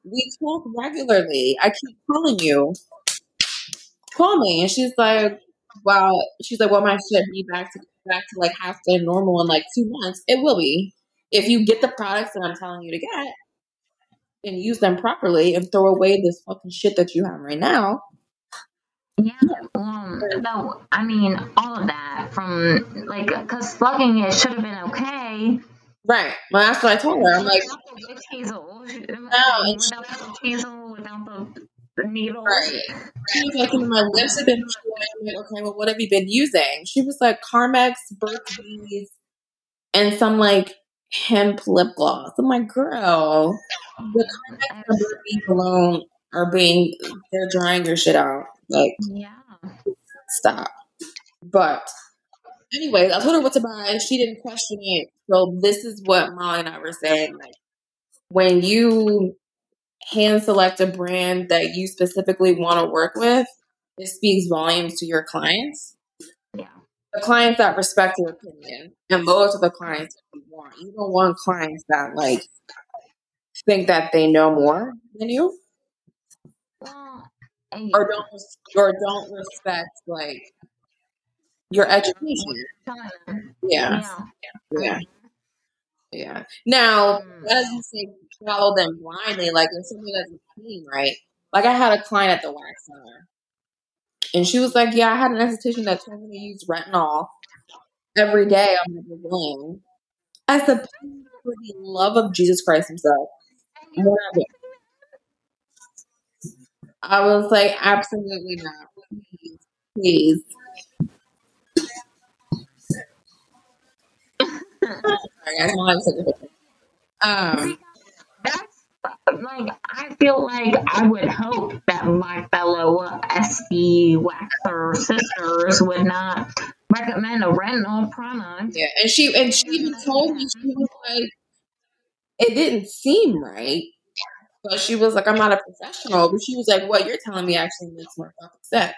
We talk regularly. I keep calling you. Call me. And she's like, well, she's like, well, my shit be back to back to like half to normal in like two months. It will be. If you get the products that I'm telling you to get and use them properly and throw away this fucking shit that you have right now. Yeah, um, no, I mean all of that from like because slugging it should have been okay. Right. Well, that's what I told her. I'm like, without the hazel, without the hazel, without the, the needle. Right. She was like, my lips have been like, okay, well, what have you been using? She was like, Carmex, Burt's Bees, and some like hemp lip gloss. I'm like, girl, the and Burt's Bees alone are being, they're drying your shit out. Like, Yeah. stop. But, anyways, I told her what to buy. And she didn't question it. So, this is what Molly and I were saying. Like, when you hand select a brand that you specifically want to work with, it speaks volumes to your clients. The clients that respect your opinion, and those are the clients that you want. You don't want clients that like think that they know more than you, and or don't or don't respect like your education. Yeah, yeah. yeah, yeah. Now, Mm. that doesn't say follow them blindly. Like if something doesn't clean right. Like I had a client at the wax center, and she was like, Yeah, I had an esthetician that told me to use retinol every day on my brain. I said, For the love of Jesus Christ Himself. I was like, Absolutely not. Please. (laughs) Sorry, I don't have such a. Um, like I feel like I would hope that my fellow SB waxer sisters would not recommend a retinol product. yeah, and she and she even told me she was like, it didn't seem right, but she was like, I'm not a professional, but she was like, what you're telling me actually makes more fucking sense.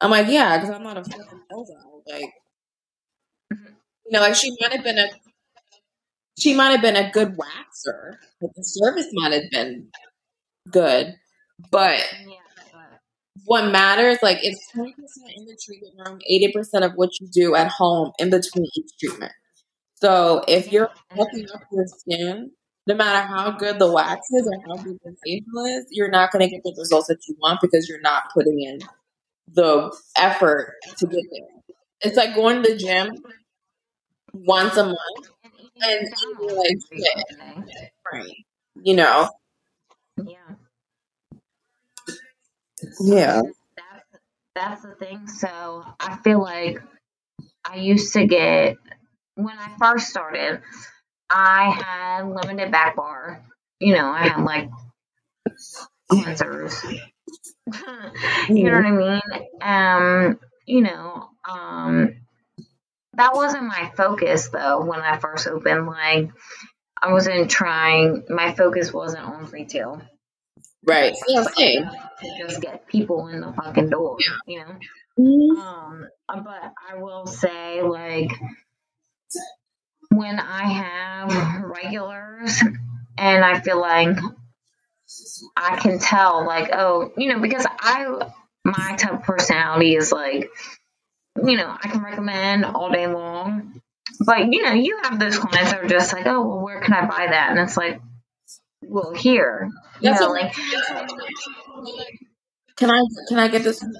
I'm like, yeah, because I'm not a fucking bozo. Like, mm-hmm. you know, like she might have been a she might have been a good waxer, but the service might have been good, but what matters like it's 20% in the treatment room 80% of what you do at home in between each treatment. So if you're fucking up your skin no matter how good the wax is or how good the facial is you're not going to get the results that you want because you're not putting in the effort to get there. It's like going to the gym once a month and and eating eating like every shit right you know Yeah. yeah That's that's the thing. So I feel like I used to get when I first started, I had limited back bar. You know, I had like cleansers. (laughs) you know what I mean? Um, you know, um that wasn't my focus though when I first opened. Like I wasn't trying my focus wasn't on retail. right yeah same To just get people in the fucking door, you know? Mhm. Um, but I will say, like, when I have regulars and I feel like I can tell, like, oh, you know, because I, my type of personality is like, you know, I can recommend all day long. But, you know, you have those clients that are just like, oh, well, where can I buy that? And it's like, well, here. You That's know, what like, (laughs) Can I can I get this from?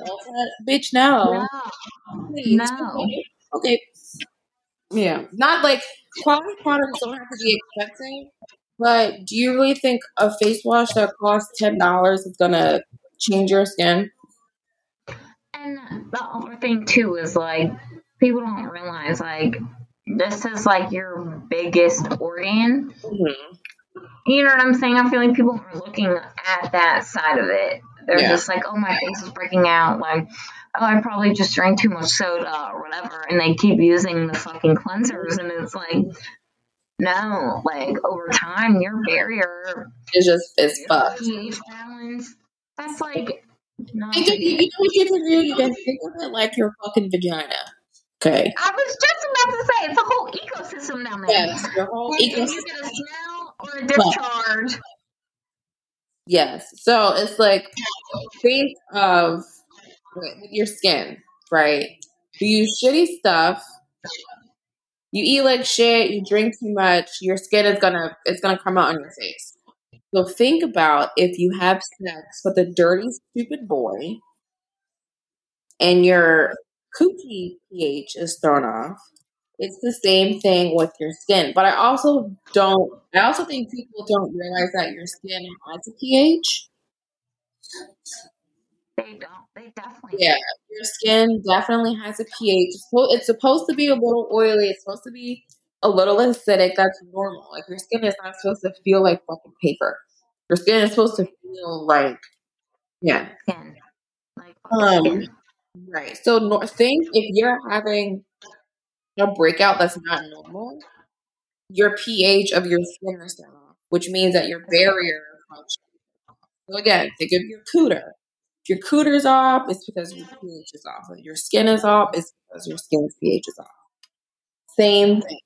Bitch, no. no, Please. no. Okay. Okay. Yeah. Not like quality products don't have to be expensive, but do you really think a face wash that costs ten dollars is gonna change your skin? And the other thing too is like people don't realize like this is like your biggest organ. Mm-hmm. You know what I'm saying? I feel like people are looking at that side of it. They're Yeah. just like, oh, my face is breaking out. Like, oh, I probably just drank too much soda or whatever. And they keep using the fucking cleansers. And it's like, no, like over time, your barrier, is just it's fucked. balance, that's like not. Think of, you know what you can do? You can think of it like your fucking vagina. Okay. I was just about to say, it's a whole ecosystem down there. Yes, your whole Like, ecosystem. you get a smell or a discharge, Yes. So it's like think of your skin, right? You use shitty stuff. You eat like shit. You drink too much. Your skin is gonna it's gonna come out on your face. So think about if you have sex with a dirty, stupid boy, and your coochie pH is thrown off. It's the same thing with your skin. But I also don't. I also think people don't realize that your skin has a pH. they don't. They definitely Yeah, your skin definitely has a pH. It's supposed, it's supposed to be a little oily. It's supposed to be a little acidic. That's normal. Like your skin is not supposed to feel like fucking paper. Your skin is supposed to feel like yeah. skin. Like, Um. skin. Right. So no, think if you're having a breakout that's not normal, your pH of your skin is off, which means that your barrier function. So again, think of your cooter. If your cooter's off, it's because your pH is off. If your skin is off, it's because your skin's pH is off. Same thing.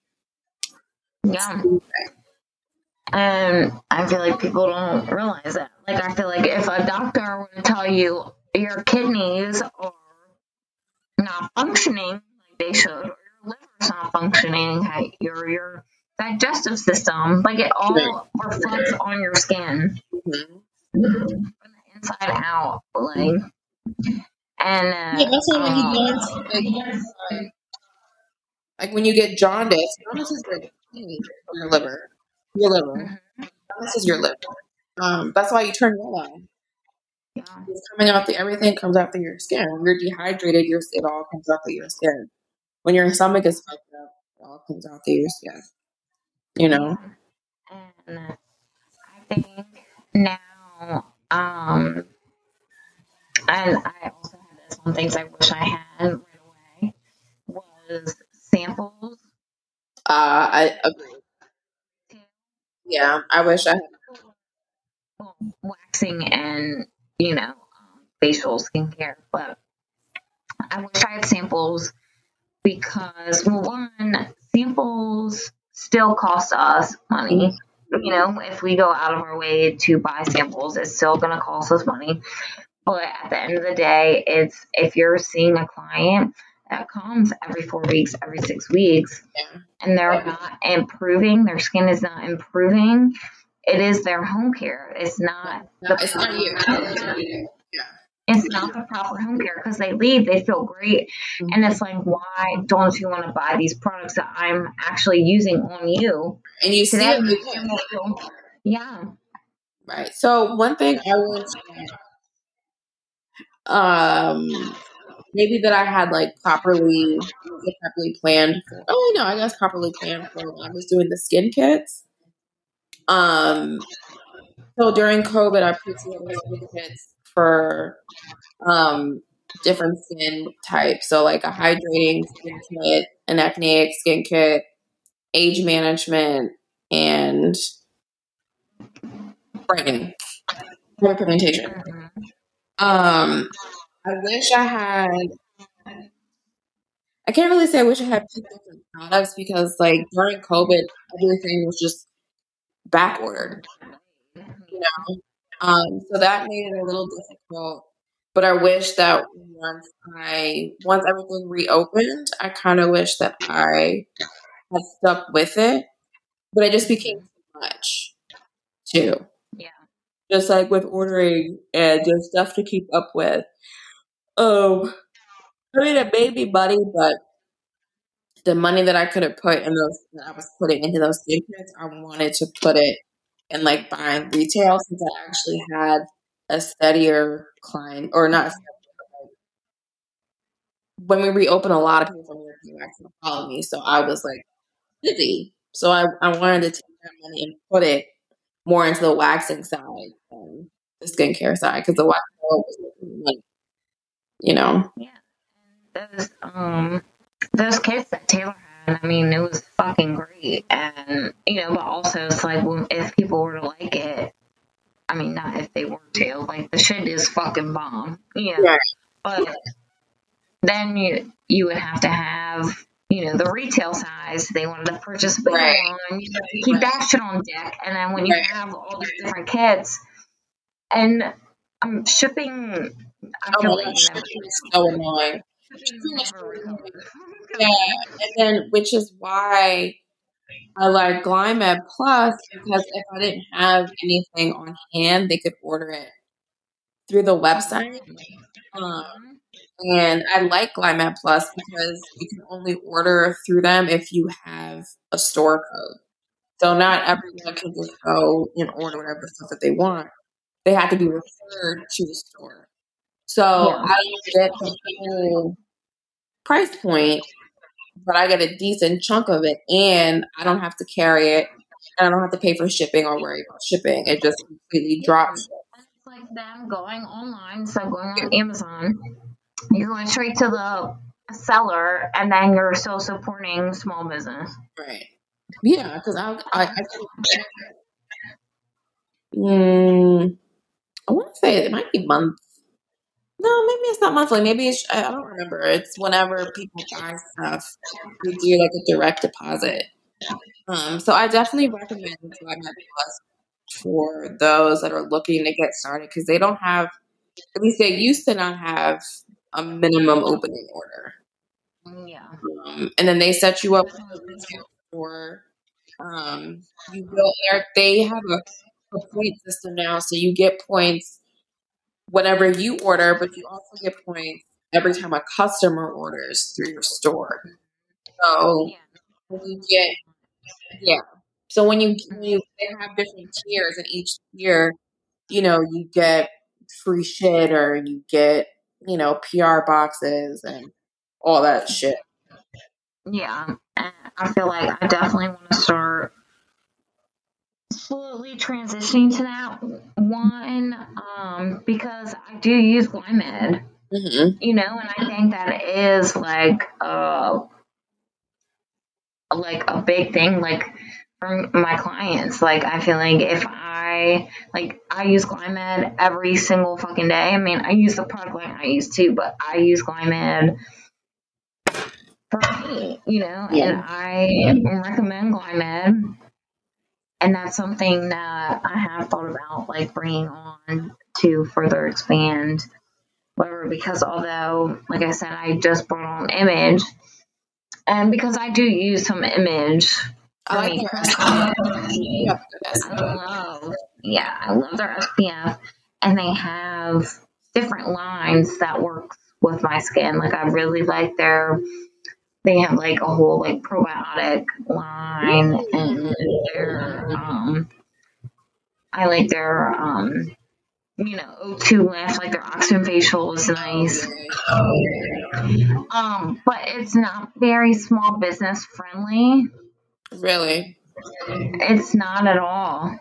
Yeah. And I feel like people don't realize that. Like, I feel like if a doctor were to tell you your kidneys are not functioning like they should, or your liver's not functioning, hey, your your digestive system, like it all reflects on your skin Mhm. from the inside out. Like, and uh, Yeah, that's why when you go um, like, um, like when you get jaundice, jaundice is like your liver. Your liver. mhm, Jaundice is your liver. Um, that's why you turn yellow. yeah. It's coming out the everything comes out through your skin. When you're dehydrated, your it all comes out through your skin. When your stomach is fucked up, it all comes out through your skin. you know. And I think now, um, and I also had this one things I wish I had right away was samples. Uh, I agree. Yeah, I wish I had. Waxing and you know facial skincare, but I wish I had samples because well, one samples still cost us money. You know, if we go out of our way to buy samples, it's still going to cost us money. But at the end of the day, it's if you're seeing a client that comes every four weeks, every six weeks, Yeah. and they're not improving, their skin is not improving, it is their home care. It's not No, it's not you. Yeah. it's not the proper home care because they leave, they feel great, and it's like, why don't you want to buy these products that I'm actually using on you And you see today? it makes you feel- Yeah, Right. So one thing I want would um maybe that I had like properly properly planned for oh no, I guess properly planned for when I was doing the skin kits. Um so during COVID I put together skin kits for um different skin types. So like a hydrating skin kit, an acneic skin kit, age management, and brightening, hyperpigmentation. Mhm. Um, I wish I had. I can't really say I wish I had two different products because, like, during COVID, everything was just back ordered. You know, um, so that made it a little difficult. But I wish that once I once everything reopened, I kind of wish that I had stuck with it. But it just became too much, too yeah, just like with ordering and just stuff to keep up with. Um, I mean, made me money, but the money that I could have put in those that I was putting into those skin I wanted to put it in like buying retail since I actually had a steadier client or not. When we reopened, a lot of people back to follow me, so I was like busy. So I, I wanted to take that money and put it more into the waxing side than the skincare side because the waxing was money, you know. yeah. And those um those kids that Taylor had, I mean, it was fucking great, and you know, but also it's like when, if people were to like it, I mean, not if they were to, like the shit is fucking bomb, yeah. But then you you would have to have you know the retail size they wanted to purchase a big Right. one. You have to keep that shit on deck, and then when you Right. have all these different kits, and I'm shipping. I Oh my like gosh, so annoying. shipping. Yeah, and then which is why I like Glymed Plus because if I didn't have anything on hand, they could order it through the website. Um, and I like Glymed Plus because you can only order through them if you have a store code. So not everyone can just go and order whatever stuff that they want. They have to be referred to the store. So Yeah. I get the whole price point, but I get a decent chunk of it, and I don't have to carry it, and I don't have to pay for shipping or worry about shipping. It just completely drops. It's like them going online, so going on Amazon. You're going straight to the seller, and then you're still supporting small business. Right. Yeah, because I, I, I (laughs) mm, I want to say it might be month. No, maybe it's not monthly. Maybe it's I don't remember. It's whenever people buy stuff, we do like a direct deposit. Um, so I definitely recommend Plus for those that are looking to get started because they don't have, at least they used to not have a minimum opening order. Yeah. Um, and then they set you up with a retail store. Um, you go there. They have a, a point system now, so you get points whenever you order, but you also get points every time a customer orders through your store. So Yeah. when you get yeah, so when you when you they have different tiers, and each tier, you know, you get free shit or you get you know PR boxes and all that shit. Yeah. And I feel like I definitely want to start slowly transitioning to that one um, because I do use Glymed, Mm-hmm. you know, and I think that is like a like a big thing, like for my clients. Like I feel like if I like I use Glymed every single fucking day. I mean, I use the product line I use too, but I use Glymed for me, you know, Yeah. and I recommend Glymed. And that's something that I have thought about like bringing on to further expand whatever because although like I said I just brought on image and because I do use some image I like me their SPF. You have good I love yeah, I love their SPF and they have different lines that work with my skin. Like I really like their they have like a whole like probiotic line and their um I like their um you know O2 lift like their oxygen facial is nice. Um but it's not very small business friendly. Really? It's not at all.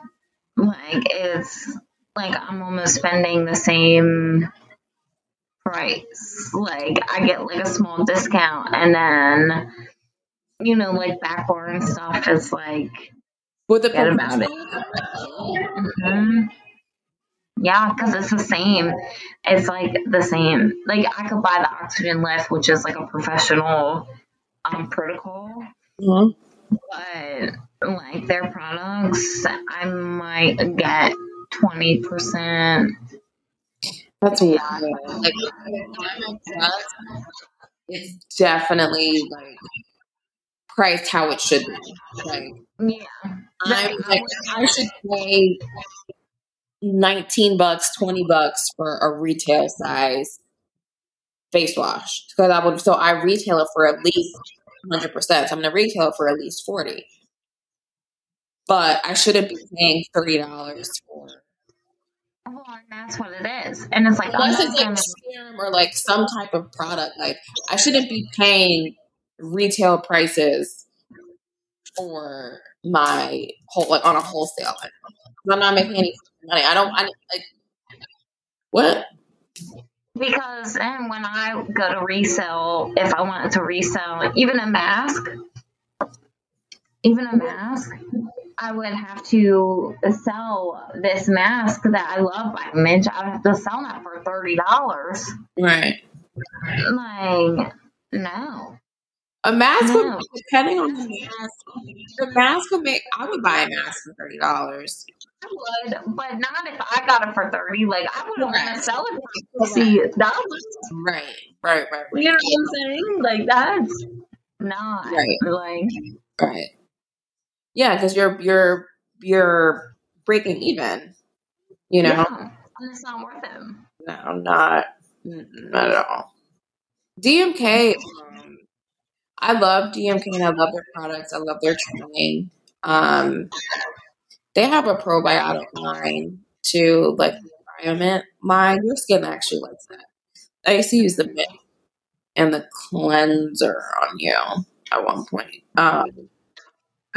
Like it's like I'm almost spending the same price. Like I get like a small discount and then you know like backbar and stuff is like With the Forget about it. mhm. yeah, because it's the same. It's like the same. Like I could buy the oxygen lift, which is like a professional um protocol, Mhm. but like their products, I might get twenty percent. That's wild. Like, it's definitely like priced how it should be. Like, Yeah, I'm like, I should pay 19 bucks, 20 bucks for a retail size face wash. Because I would, so I retail it for at least 100%. So I'm going to retail it for at least 40 But I shouldn't be paying $30 for well, and that's what it is. And it's like Unless it's like serum or like some type of product. Like I shouldn't be paying retail prices for my whole like on a wholesale. I'm not making any money. I don't. I like what? Because then when I go to resell, if I wanted to resell even a mask, even a mask, I would have to sell this mask that I love by Image. I would have to sell that for thirty dollars. Right. Like, no, A mask no. would depending on the mask. The mask would make. I would buy a mask for thirty dollars. I would, but not if I got it for thirty. Like, I wouldn't want to sell it for sixty dollars. Right. Right. Right. You know what I'm saying? Like, that's not Right. like. Right. Yeah, because you're you're you're breaking even. You know. Yeah, and it's not worth it. No, not not at all. DMK, um, I love DMK and I love their products. I love their training. Um, they have a probiotic line to like the environment. My your skin actually likes that. I used to use the mint and the cleanser on you at one point. Um,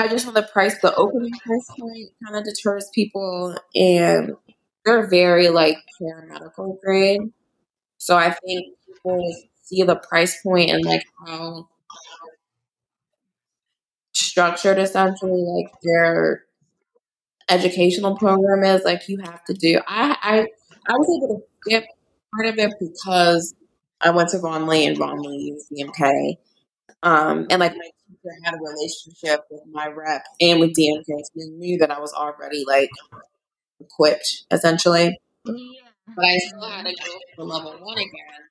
I just want the price, the opening price point kind of deters people, and they're very like paramedical grade. So I think people see the price point and like how structured essentially like their educational program is. Like you have to do. I I I was able to skip part of it because I went to Von Lee and Von Lee DMK. Um, and like my teacher had a relationship with my rep and with DMK, so they knew that I was already like equipped essentially. Yeah. But I still had to go for level one again.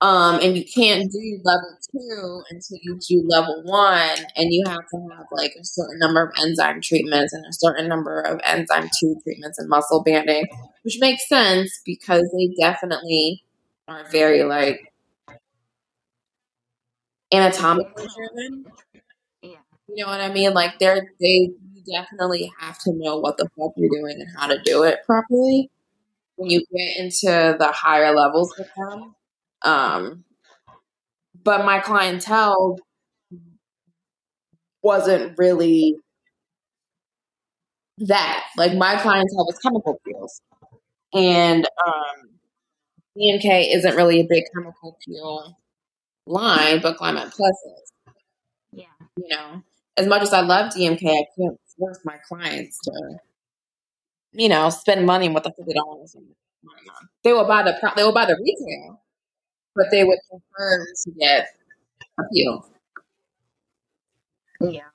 Um, and you can't do level two until you do level one, and you have to have like a certain number of enzyme treatments and a certain number of enzyme two treatments and muscle banding, which makes sense because they definitely are very like anatomically driven. Yeah. You know what I mean? Like they're they you definitely have to know what the fuck you're doing and how to do it properly when you get into the higher levels with them. Um, but my clientele wasn't really that. Like my clientele was chemical peels. And um, DMK isn't really a big chemical peel line, but Glymed Plus is. Yeah. You know, as much as I love DMK, I can't force my clients to, you know, spend money on what the fuck they don't want to spend money on. They will buy the pro- they will buy the retail, but they would prefer to get a peel. Yeah.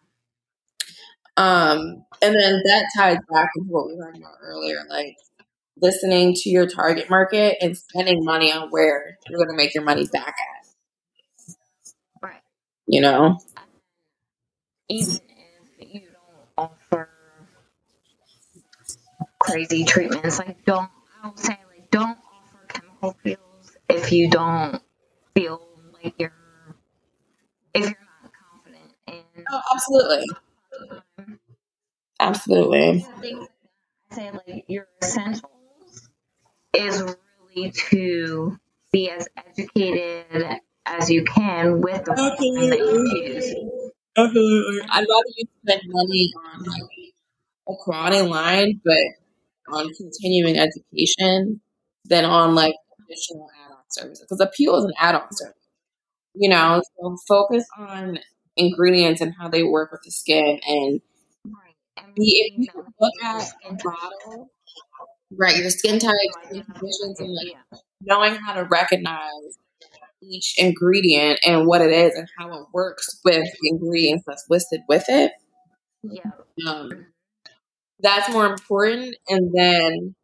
Um, and then that ties back into what we were talking about earlier, like listening to your target market and spending money on where you're going to make your money back at. You know? Even if you don't offer crazy treatments, like don't I would say like don't offer chemical peels if you don't feel like you're if you're not confident in Oh, absolutely, absolutely. I say like your essentials is really to be as educated as you can with the plan that you choose. Absolutely. I'd rather you spend money on like a quality line, but on continuing education than on like additional add-on services. Because appeal is an add-on service. You know, so focus on ingredients and how they work with the skin and be if you know look your at skin a type. bottle, right, your skin type, skin conditions, and like knowing how to recognize each ingredient and what it is and how it works with the ingredients that's listed with it. Yeah. Um, that's more important. And then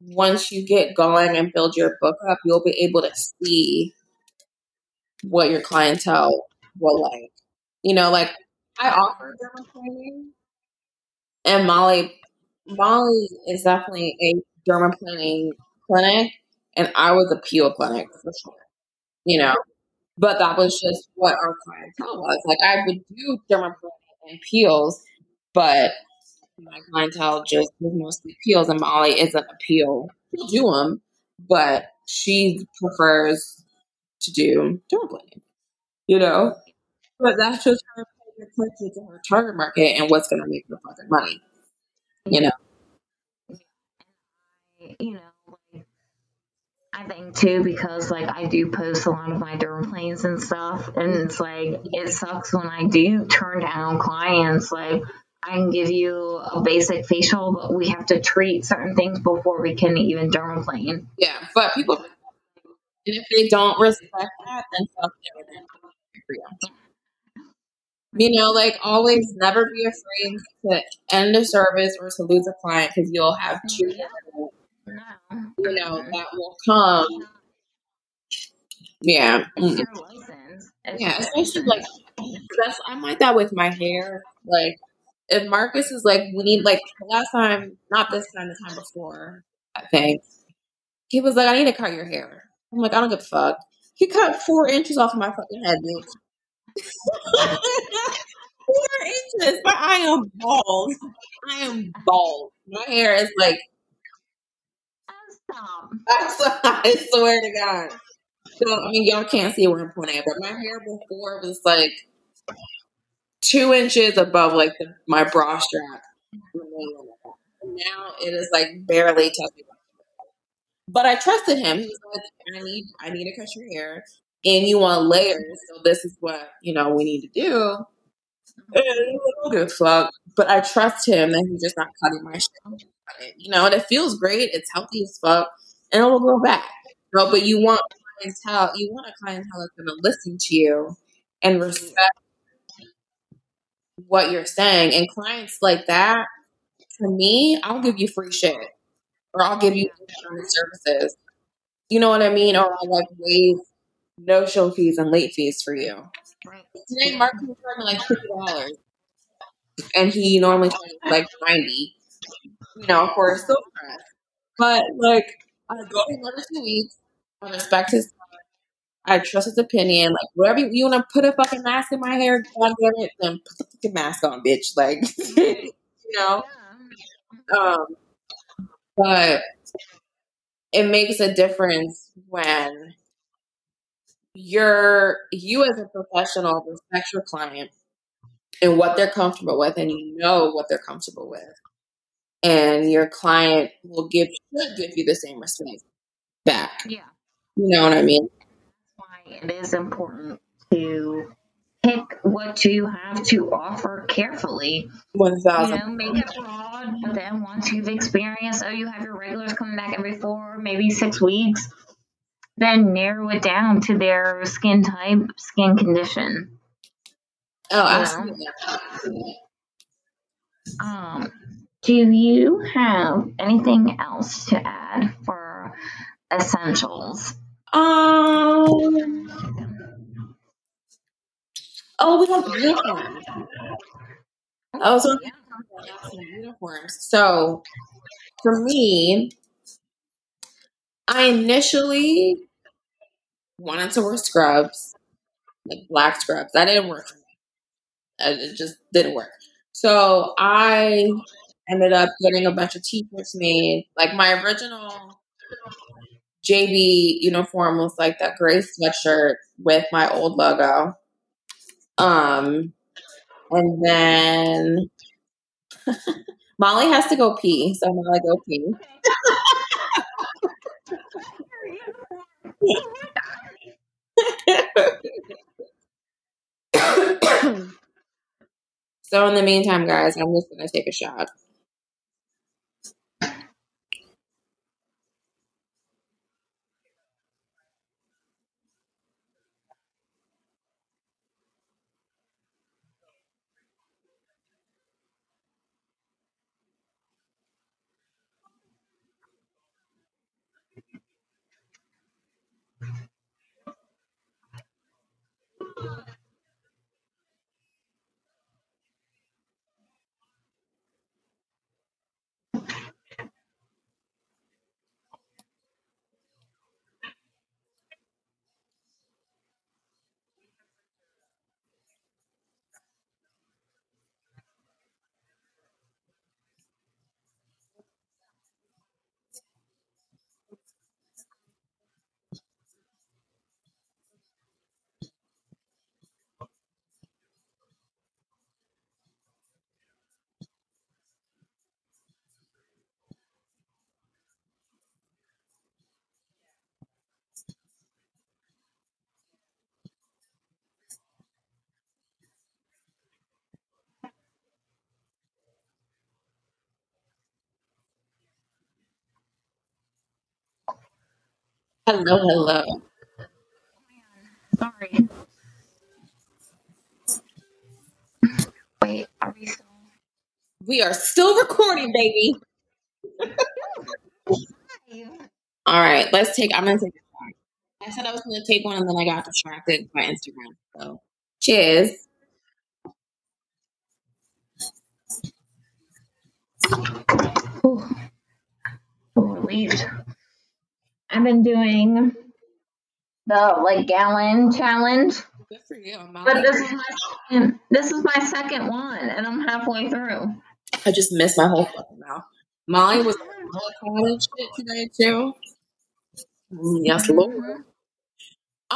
once you get going and build your book up, you'll be able to see what your clientele will like. You know, like I offer dermaplaning, and Molly, Molly is definitely a dermaplaning clinic, and I was a peel clinic for sure. You know, but that was just what our clientele was. Like I would do dermaplaning and peels, but my clientele just mostly peels, and Molly isn't a peel. She'll do them, but she prefers to do dermaplaning. You know, but that's just her attention to her target market and what's going to make her fucking money. You know, You know, I think too because like I do post a lot of my dermaplanes and stuff, and it's like it sucks when I do turn down clients. Like I can give you a basic facial, but we have to treat certain things before we can even dermaplane. yeah. But people, and if they don't respect that, then fuck them. Then I'm not for you. You know, like always, never be afraid to end a service or to lose a client because you'll have two, Yeah. No. you know, that will come. Yeah. It's your license. It's Yeah, especially like that's I'm like that with my hair. Like if Marcus is like we need like last time, not this time, the time before, I think. He was like, I need to cut your hair. I'm like, I don't give a fuck. He cut four inches off my fucking head, bitch. (laughs) four inches, but I am bald. I am bald. My hair is like Stop. (laughs) I swear to God. So I mean, y'all can't see where I'm pointing at, but my hair before was like two inches above like the, my bra strap. Now it is like barely touching. But I trusted him. He was like, "I need, I need to cut your hair, and you want layers, so this is what you know we need to do." And was like, "Okay, fuck." But I trust him that he's just not cutting my shit. You know, and it feels great. It's healthy as fuck, and it'll grow back. No, but you want clientele. You want a clientele that's going to listen to you and respect what you're saying. And clients like that, to me, I'll give you free shit, or I'll give you services. You know what I mean? Or I'll like waive no show fees and late fees for you. Today, Mark was like fifty dollars, and he normally charges like ninety. You know, for a silk press. But like, I go to him every two weeks. I respect his. I trust his opinion. Like, whatever you, you want to put a fucking mask in my hair, God damn it, then put the fucking mask on, bitch. Like, (laughs) you know. Yeah. Um, but it makes a difference when you're you as a professional respect your client and what they're comfortable with, and you know what they're comfortable with. And your client will give should give you the same respect back. Yeah. You know what I mean? That's why it is important to pick what you have to offer carefully. One You thousand. know, make it broad, but then once you've experienced, oh, you have your regulars coming back every four, maybe six weeks, then narrow it down to their skin type, skin condition. Oh, absolutely. Um, do you have anything else to add for essentials? Um. Oh, we have uniforms. Wondering about uniforms. So, for me, I initially wanted to wear scrubs, like black scrubs. That didn't work It just didn't work. So I ended up getting a bunch of t-shirts made. Like my original JB uniform was like that gray sweatshirt with my old logo. Um, and then (laughs) Molly has to go pee, so I'm gonna go pee. (laughs) (laughs) so in the meantime, guys, I'm just gonna take a shot. Hello, hello. Sorry. Wait, are we still We are still recording, baby. live? (laughs) All right, let's take. I'm gonna take. I said I was gonna take one, and then I got distracted by Instagram. So, cheers. So relieved. I've been doing the like gallon challenge, Good for you, but Molly. this is my second, this is my second one, and I'm halfway through. I just missed my whole fucking mouth. Molly was on college shit today too. Mm, Yes, Lord. Mhm.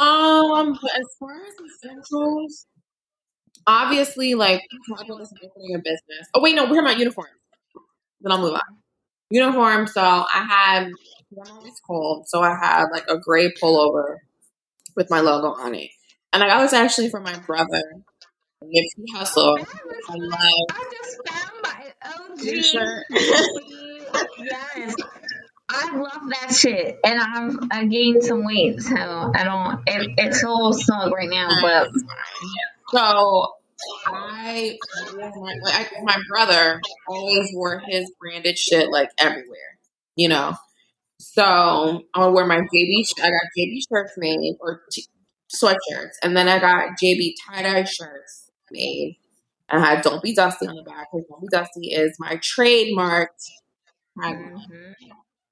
Um, but as far as essentials, obviously, like talk about this in opening a business. Oh wait, no, we're talking about uniforms. Then I'll move on. Uniform. So I had. I'm always cold, so I had like a gray pullover with my logo on it, and I got this actually from my brother, Nipsey Hussle. Oh, I love I just found my OG shirt. yes. I love that shit, and I've I gained some weight, so I don't. It, it's all snug right now, but So I, like, I, my brother always wore his branded shit like everywhere, you know. So I would wear my JB. I got JB shirts made or t- sweatshirts, and then I got JB tie dye shirts made. And I had "Don't Be Dusty" on the back because "Don't Be Dusty" is my trademarked tagline. Mhm.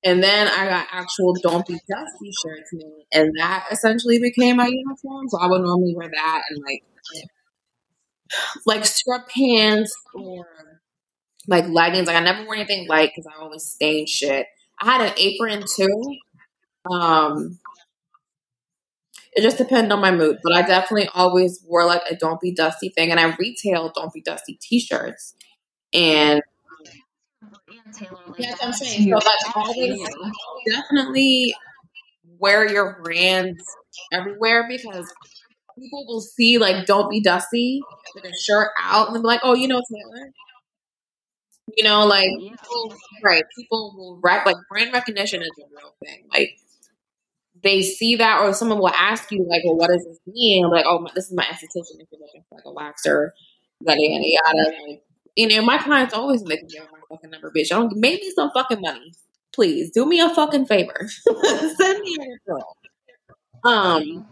And then I got actual Don't Be Dusty shirts made. And that essentially became my uniform. So I would normally wear that and like like scrub pants or like leggings. Like I never wore anything light because I always stained shit. I had an apron too. Um it just depended on my mood, but I definitely always wore like a Don't Be Dusty thing, and I retail Don't Be Dusty t-shirts. And and Taylor, like, Yes, I'm saying. So, like, That's always definitely wear your brands everywhere because people will see like "Don't Be Dusty" with a shirt out and they'll be like, "Oh, you know Taylor." You know, like Yeah. people, right? People will rec like brand recognition is a real thing. Like they see that, or someone will ask you, like, "Well, what does this mean?" I'm like, "Oh, my, this is my esthetician. If you're looking for like a waxer, yada yada yada." Like, you know, my clients always make me my fucking number, bitch. I don't make me some fucking money, please. Do me a fucking favor. (laughs) Send me a referral. Um,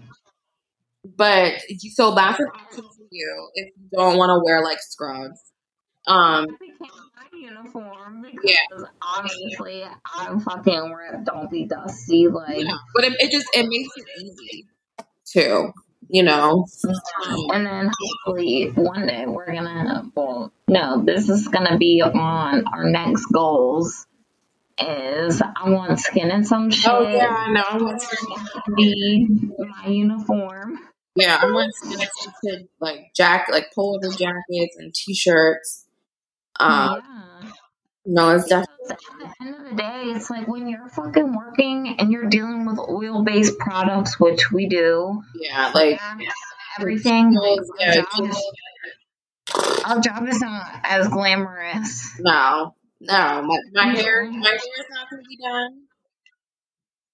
but so that's an option for you if you don't want to wear like scrubs. Um, my uniform because Yeah. obviously I'm fucking wear Don't Be Dusty. Like, yeah, but it, it just it makes it easy too. You know. And then hopefully one day we're gonna, well, no, this is gonna be on our next goals. Is I want skin and some shit. oh yeah, I know. I want to, Be my uniform. yeah, I want to to like jack like pullover jackets and t-shirts. Um, yeah. no, it's definitely at the end of the day, it's like when you're fucking working and you're dealing with oil based products, which we do, yeah, like that's everything. Like, our, yeah, job is, our job is not as glamorous. no, no, my, my hair, my hair is not gonna be done.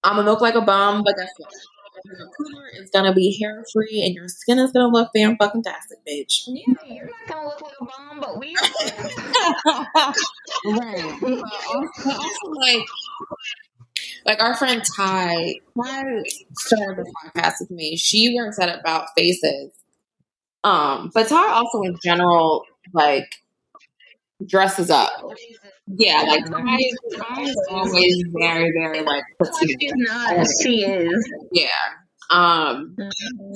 I'm gonna look like a bum, but that's what? Your cooler is gonna be hair free, and your skin is gonna look damn fucking tastic, bitch. Yeah, you're not gonna look like a bomb, but we (laughs) right. But also, also, like, like our friend Ty, Ty started the podcast with me. She works at About Faces. Um, but Ty also in general, like, dresses up. Yeah, like is, always very, very like put She's not. She is. Yeah. Um,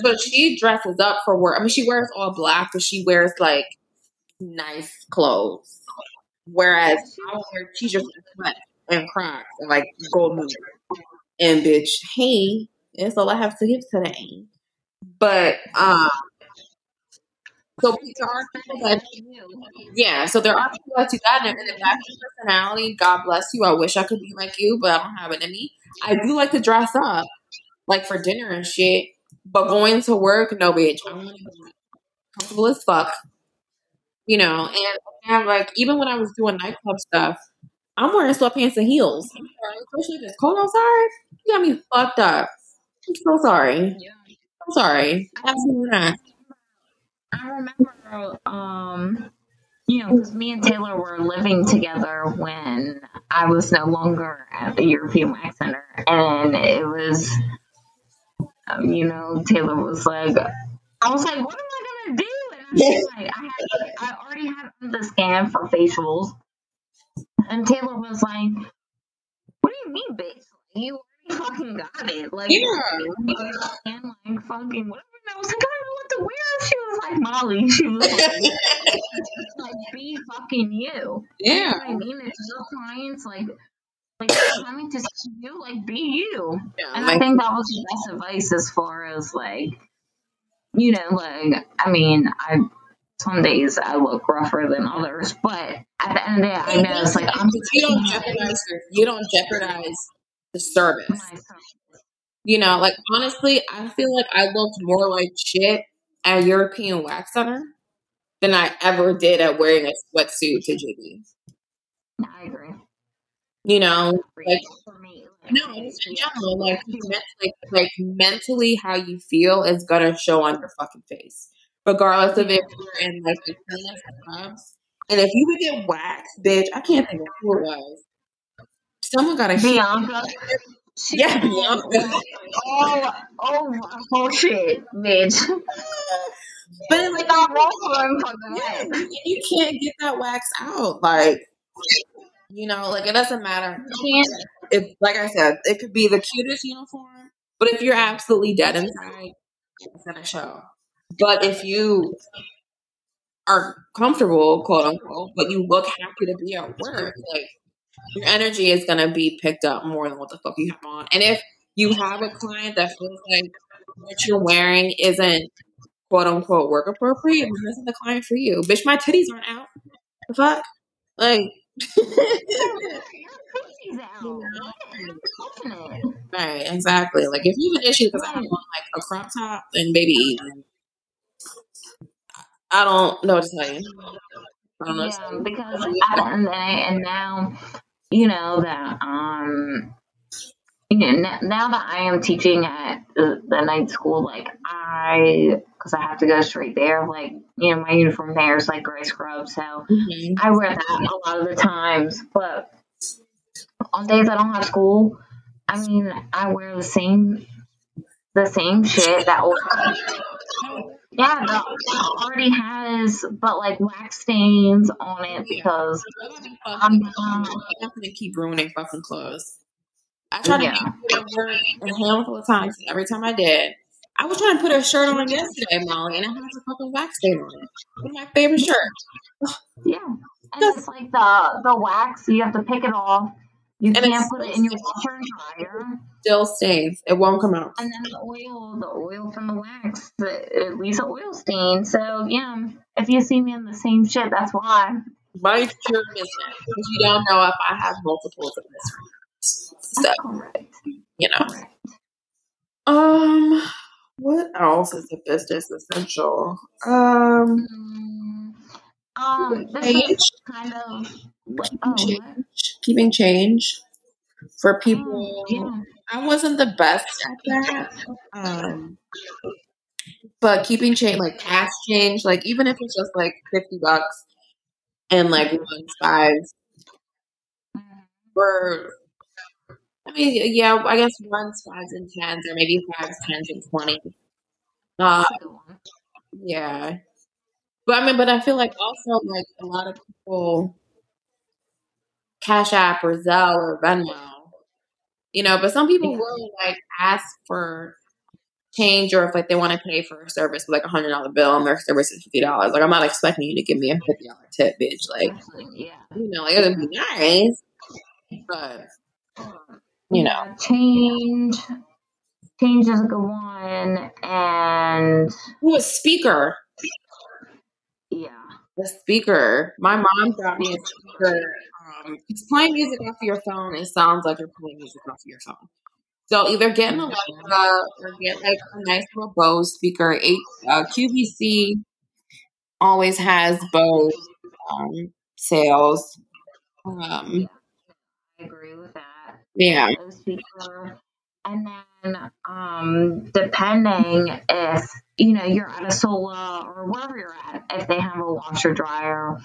so she dresses up for work. I mean, she wears all black, but she wears like nice clothes. Whereas I wear t-shirts and and Crocs and like gold moon. And bitch, hey, that's all I have to give today. But um, so there are people that you yeah, so there are people that do that, and if that's your personality, God bless you. I wish I could be like you, but I don't have it in me. I do like to dress up, like for dinner and shit. But going to work, no, bitch. I want to be comfortable as fuck, you know. And, and like even when I was doing nightclub stuff, I'm wearing sweatpants and heels, especially if it's cold outside. You got me fucked up. I'm so sorry. I'm sorry. Absolutely not. I remember, um, you know, because me and Taylor were living together when I was no longer at the European Wax Center, and it was, um, you know, Taylor was like, I was like, what am I gonna do? And I was (laughs) like, I had, I already had the scan for facials, and Taylor was like, what do you mean, bitch? You already fucking got it, like, Yeah. and like fucking whatever. And I was like, I don't know what to wear. She was like, Molly. (laughs) She was like, (laughs) like be fucking you. You know yeah. what I mean? It's your clients, like, like coming to see you, like, be you. Yeah, And like- I think that was the best advice as far as like, you know, like, I mean, I some days I look rougher than others, but at the end of the day, I know it's like I'm you don't jeopardize you don't jeopardize the service. myself. You know, like honestly, I feel like I looked more like shit at European Wax Center than I ever did at wearing a sweatsuit to JB. I agree. You know, like for me, like, no, just in general, like, like like mentally, how you feel is gonna show on your fucking face, regardless of if you're in like the clubs. And if you would get waxed, bitch, I can't think of who it was. Someone got a Bianca. Yeah. Oh, oh, oh shit, bitch. (laughs) But it's Like wrong for the Yeah, you can't get that wax out. Like, you know, like it doesn't matter. If, like I said, it could be the cutest uniform, but if you're absolutely dead inside, it's gonna show. But if you are comfortable, quote unquote, but you look happy to be at work, like your energy is gonna be picked up more than what the fuck you have on. And if you have a client that feels like what you're wearing isn't quote unquote work appropriate, then this is the client for you. Bitch, my titties aren't out. The fuck? Like, (laughs) right, exactly. Like if you have an issue because I don't want like a crop top, then baby, I don't know what to tell you. I don't know. Yeah, because I, and, and now you know that um you know, now that I am teaching at the, night school, like I, because I have to go straight there, like, you know, my uniform there is like gray scrub. So mm-hmm. I wear that a lot of the times. But on days I don't have school, I mean, I wear the same, the same shit that old. Yeah, it already has, but like wax stains on it because I'm, I'm gonna keep ruining fucking clothes. I tried yeah. to work a handful of times. Every time I did, I was trying to put a shirt on yesterday, Molly, and it has a fucking wax stain on it. My favorite shirt. yeah, and it's like the the wax. You have to pick it off. You and can't put it in your washer and dryer. Still stains. It won't come out. And then the oil, the oil from the wax, the, it leaves an oil stain. So yeah, if you see me in the same shit, that's why. My pure business because you don't know if I have multiples of this. So, you know. Um, what else is a business essential? Um, um, this kind of oh, change, keeping change for people. Oh, yeah. I wasn't the best at that. Um, but keeping change, like cash change, like even if it's just like fifty bucks and like one five mm-hmm. for I mean, yeah, I guess ones, fives, and tens, or maybe fives, tens, and twenty. Uh, yeah, but I mean, but I feel like also like a lot of people, Cash App or Zelle or Venmo, you know. But some people will like ask for change or if like they want to pay for a service with like a hundred dollar bill and their service is fifty dollars. Like I'm not expecting you to give me a fifty dollar tip, bitch. Like, yeah, you know, like it would be nice, but you know. Change. Change is a good one. And. Ooh, a speaker. The speaker. My mom got me a speaker. Um, it's playing music off of your phone. It sounds like you're playing music off of your phone. So either get an Alexa or get like a nice little Bose speaker. Eight, uh, QVC always has Bose um, sales. Um, I agree with that. Yeah. And then, um, depending if you know you're at a sola or wherever you're at, if they have a washer dryer,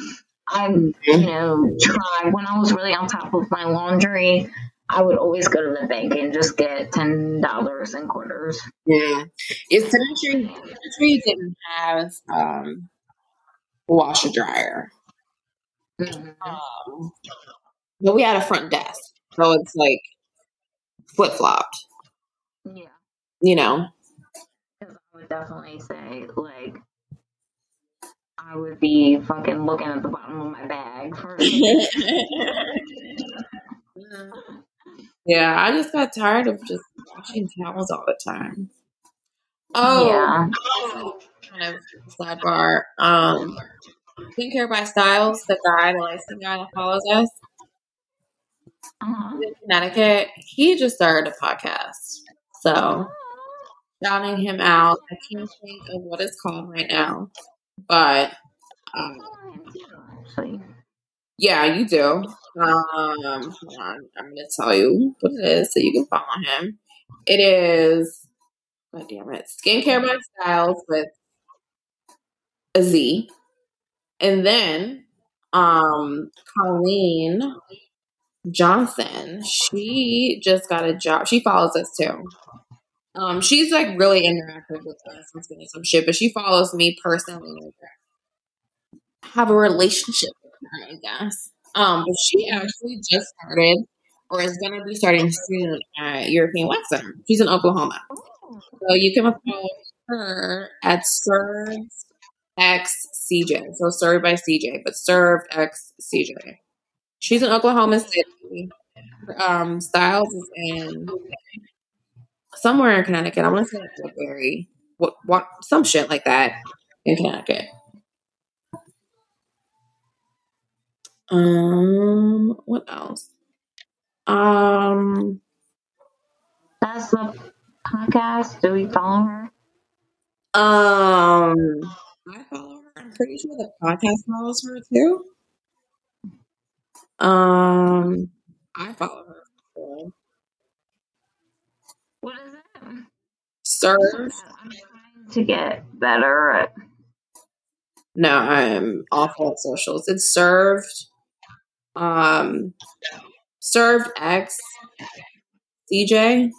I you know try when I was really on top of my laundry. I would always go to the bank and just get ten dollars in quarters. Yeah, it's Century. Century didn't have um, washer dryer, mm-hmm. um, but we had a front desk. So it's like flip flopped. Yeah. You know? I would definitely say, like, I would be fucking looking at the bottom of my bag (laughs) yeah, I just got tired of just washing towels all the time. Oh, yeah. kind of sidebar. Um, Skincare by Styles, the guy, the licensing guy that follows us, uh-huh. in Connecticut, he just started a podcast. So, shouting him out. I can't think of what it's called right now, but um, yeah, you do. Um, hold on, I'm going to tell you what it is so you can follow him. It is, god damn it, Skincare by Styles with a Z. And then um Colleen Johnson, she just got a job. She follows us too. Um, she's like really interactive with us and some shit, but she follows me personally. Have a relationship with her, I guess. Um, but she actually just started, or is gonna be starting soon at European Wax Center. She's in Oklahoma, so you can follow her at Served X CJ. So served by CJ, but served X CJ. She's in Oklahoma City. Um, Styles is in somewhere in Connecticut. I want to say like Woodbury, what, what, some shit like that in Connecticut. Um, what else? Um, That's the podcast. Do we follow her? um, I follow her. I'm pretty sure the podcast follows her too. Um, I follow her. so. What is it? Serve. I'm trying to get better at. No, I'm awful at socials. It's served. Um, served X. CJ.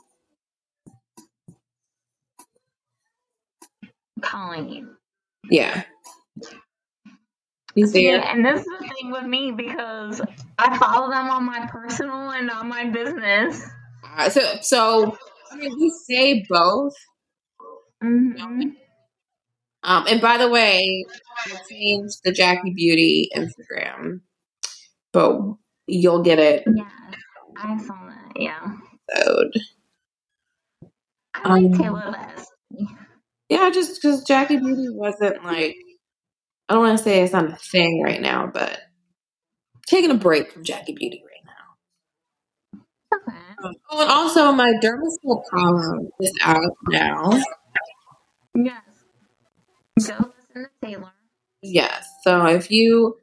Colleen. Yeah. You see See, and this is the thing with me because I follow them on my personal and not my business. Uh, so, so I mean, we say both. hmm Um, and by the way, I changed the Jackie Beauty Instagram, but you'll get it Yeah, I saw that. Yeah, episode. I like Um, Taylor. Yeah, just because Jackie Beauty wasn't like, I don't want to say it's not a thing right now, but taking a break from Jackie Beauty right now. Okay. Um, oh, and also my Dermascope column is out now. Yes. Go listen to Taylor. Yes. So if you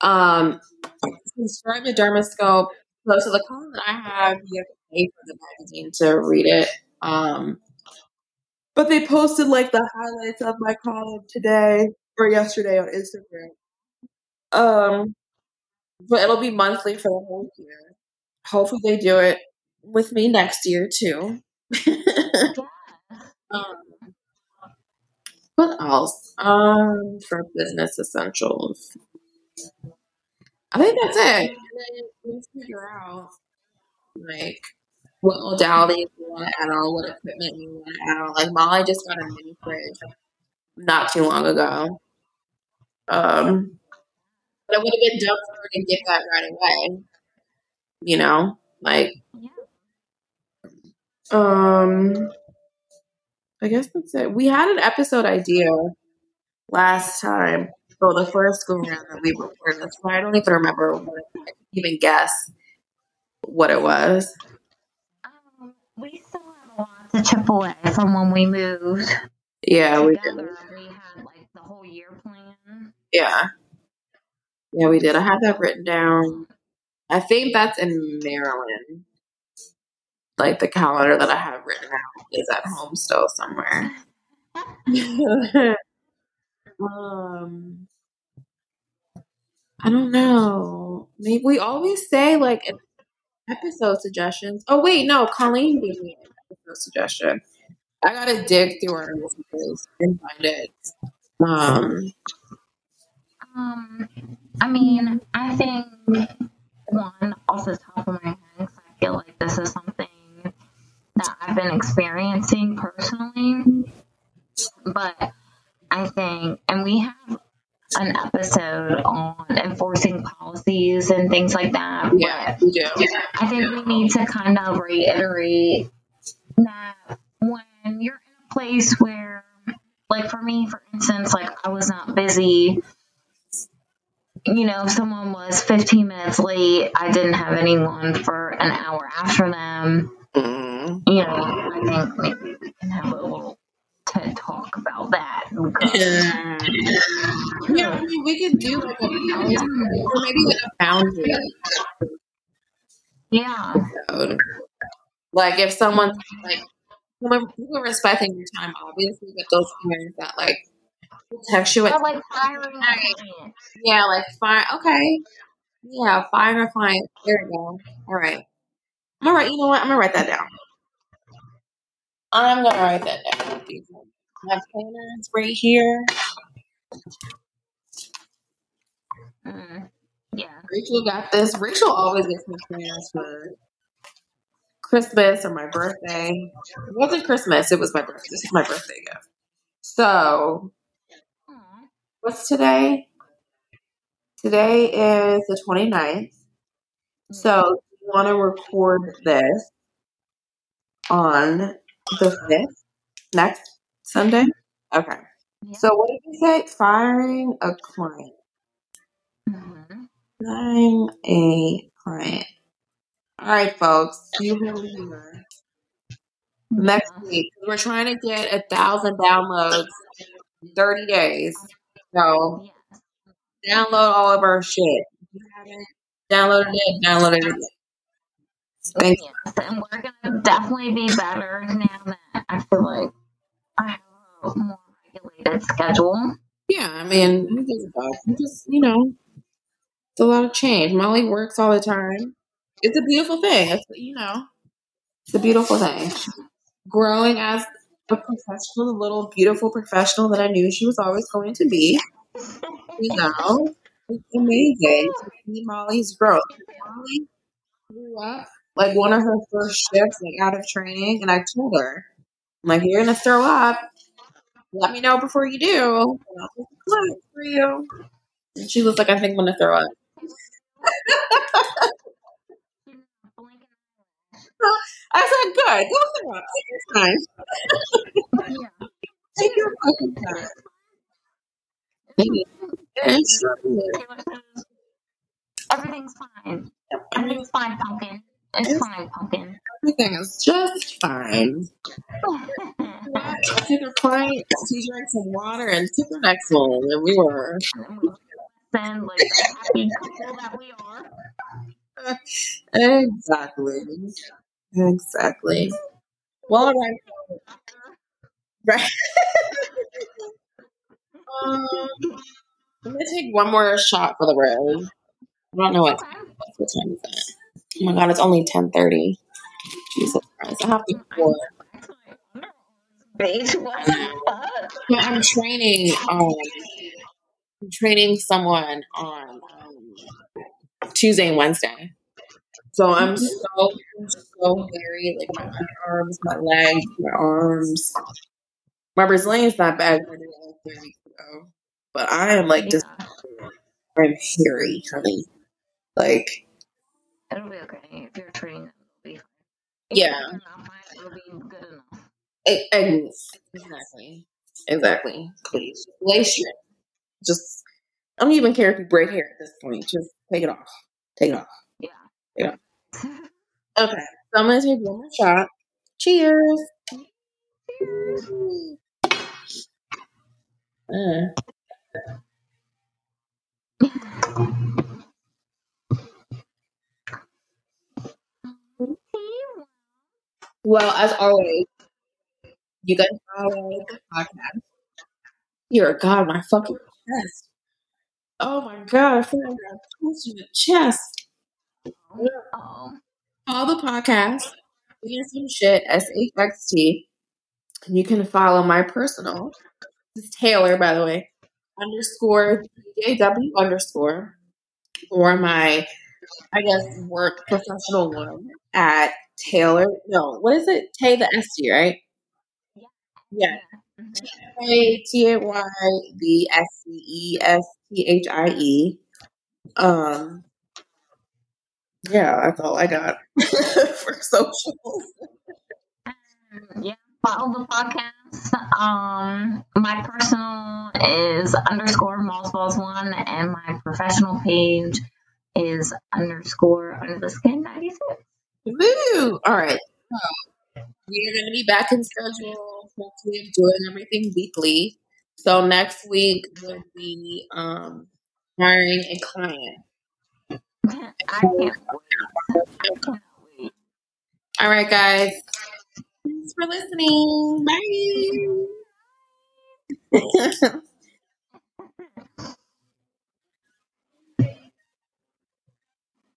um subscribe to Dermascope, so, so the column that I have, you have to pay for the magazine to read it. Um but they posted like the highlights of my column today or yesterday on Instagram. Um but it'll be monthly for the whole year. Hopefully they do it with me next year too. (laughs) Um, what else? Um, for business essentials. I think that's it. And then we figure out like what modalities you want to add on, what equipment you want to add on. Like Molly just got a mini fridge not too long ago. Um, but it would have been dumb for her to get that right away. You know, like um, I guess that's it. We had an episode idea last time. So the first go around that we recorded That's why I don't even remember what even guess what it was. Um, we still have a lot to chip away from when we moved Yeah, we did. We had like the whole year plan. Yeah. Yeah, we did. I have that written down. I think that's in Maryland. Like the calendar that I have written out is at home still somewhere. (laughs) um, I don't know. Maybe we always say like episode suggestions. Oh wait, no, Colleen gave me an episode suggestion. I gotta dig through our messages and find it. Um, Um, I mean, I think one off the top of my head, 'cause I feel like this is something that I've been experiencing personally. But I think, and we have an episode on enforcing policies and things like that. yeah, we do. I think we need to kind of reiterate that when you're in a place where, like for me, for instance, like I was not busy. You know, if someone was 15 minutes late, I didn't have anyone for an hour after them. Mm. You know, I think maybe we can have a little TED talk about that. Yeah, I mean, we could do like a policy or maybe like a boundary yeah. Like if someone's like someone people respecting your time, obviously, but those parents that like text you at like firing a client. yeah, like fine, okay, yeah, fine or client. There we go. All right, I'm gonna write. You know what? I'm gonna write that down. I'm gonna write that down. My planners right here. Mm, yeah. Rachel got this. Rachel always gets me planners for Christmas or my birthday. It wasn't Christmas, it was my birthday. This is my birthday gift. So. What's today? Today is the 29th. So, you want to record this on the 5th, next Sunday? Okay. Yeah. So, what did you say? Firing a client. Mhm. I'm a client. All right, folks. You heard here. Next week, we're trying to get a thousand downloads in 30 days. So Yes. download all of our shit. If you haven't downloaded it, download it. Thanks. Yes, and we're gonna definitely be better now that I feel like I have a more regulated schedule. Yeah, I mean, who gives a fuck? You just, you know, it's a lot of change. Molly works all the time. It's a beautiful thing. It's, you know, it's a beautiful thing. Growing as a professional, a little beautiful professional that I knew she was always going to be. You (laughs) know, it's amazing to see Molly's growth. Molly grew up like one of her first shifts, like out of training, and I told her, I'm like, you're gonna throw up. Let me know before you do. And I'll take a for you. And she was like, I think I'm gonna throw up. (laughs) I said, good, go throw up. Take your time. Yeah. (laughs) Take your fucking time. And sure did. Taylor says, Everything's fine. Everything's fine, pumpkin. It's fine, pumpkin. Everything is just fine. (laughs) Took her client, she drank some water and took the next one, and we were and like happy couple that we are. (laughs) exactly, exactly. Well, right, right. um, I'm gonna take one more shot for the road. I don't know what Okay. what time is it. Oh my god, it's only ten thirty. Jesus Christ, I have to pour. Bitch, what? Yeah, I'm training. Um, I'm training someone on um, Tuesday and Wednesday. So I'm so so hairy, like my arms, my legs, my arms. My Brazilian's not bad. I did it like three weeks ago, but I am like just Yeah. I'm hairy, honey. Like It'll be okay. If you're training them, it'll be fine. Yeah. If they're not fine, it'll be good enough. ex- exactly, exactly. Please lace your just. I don't even care if you braid hair at this point. Just take it off. Take it off. Yeah. Yeah. Okay, so I'm gonna take one more shot. Cheers. Uh, well, as always, you guys follow the podcast. Dear God, my fucking chest. Oh my God, I feel like I'm in the chest. Oh. Follow the podcast. Get some shit. S H X T. And you can follow my personal. This is Taylor, by the way. Underscore J W underscore. Or my, I guess, work professional one at Taylor. No, what is it? Tay the S T, right? Yeah. Mhm. A T A Y the S C E S T H I E. Um. Yeah, that's all I got (laughs) for socials. Um, yeah, follow the podcast. Um, my personal is underscore Mossballs one, and my professional page is underscore under the skin ninety six. Woo! All right. So we are going to be back in schedule. Hopefully, of doing everything weekly. So next week will be um, hiring a client. I can't wait. I cannot wait. All right, guys. Thanks for listening. Bye. (laughs)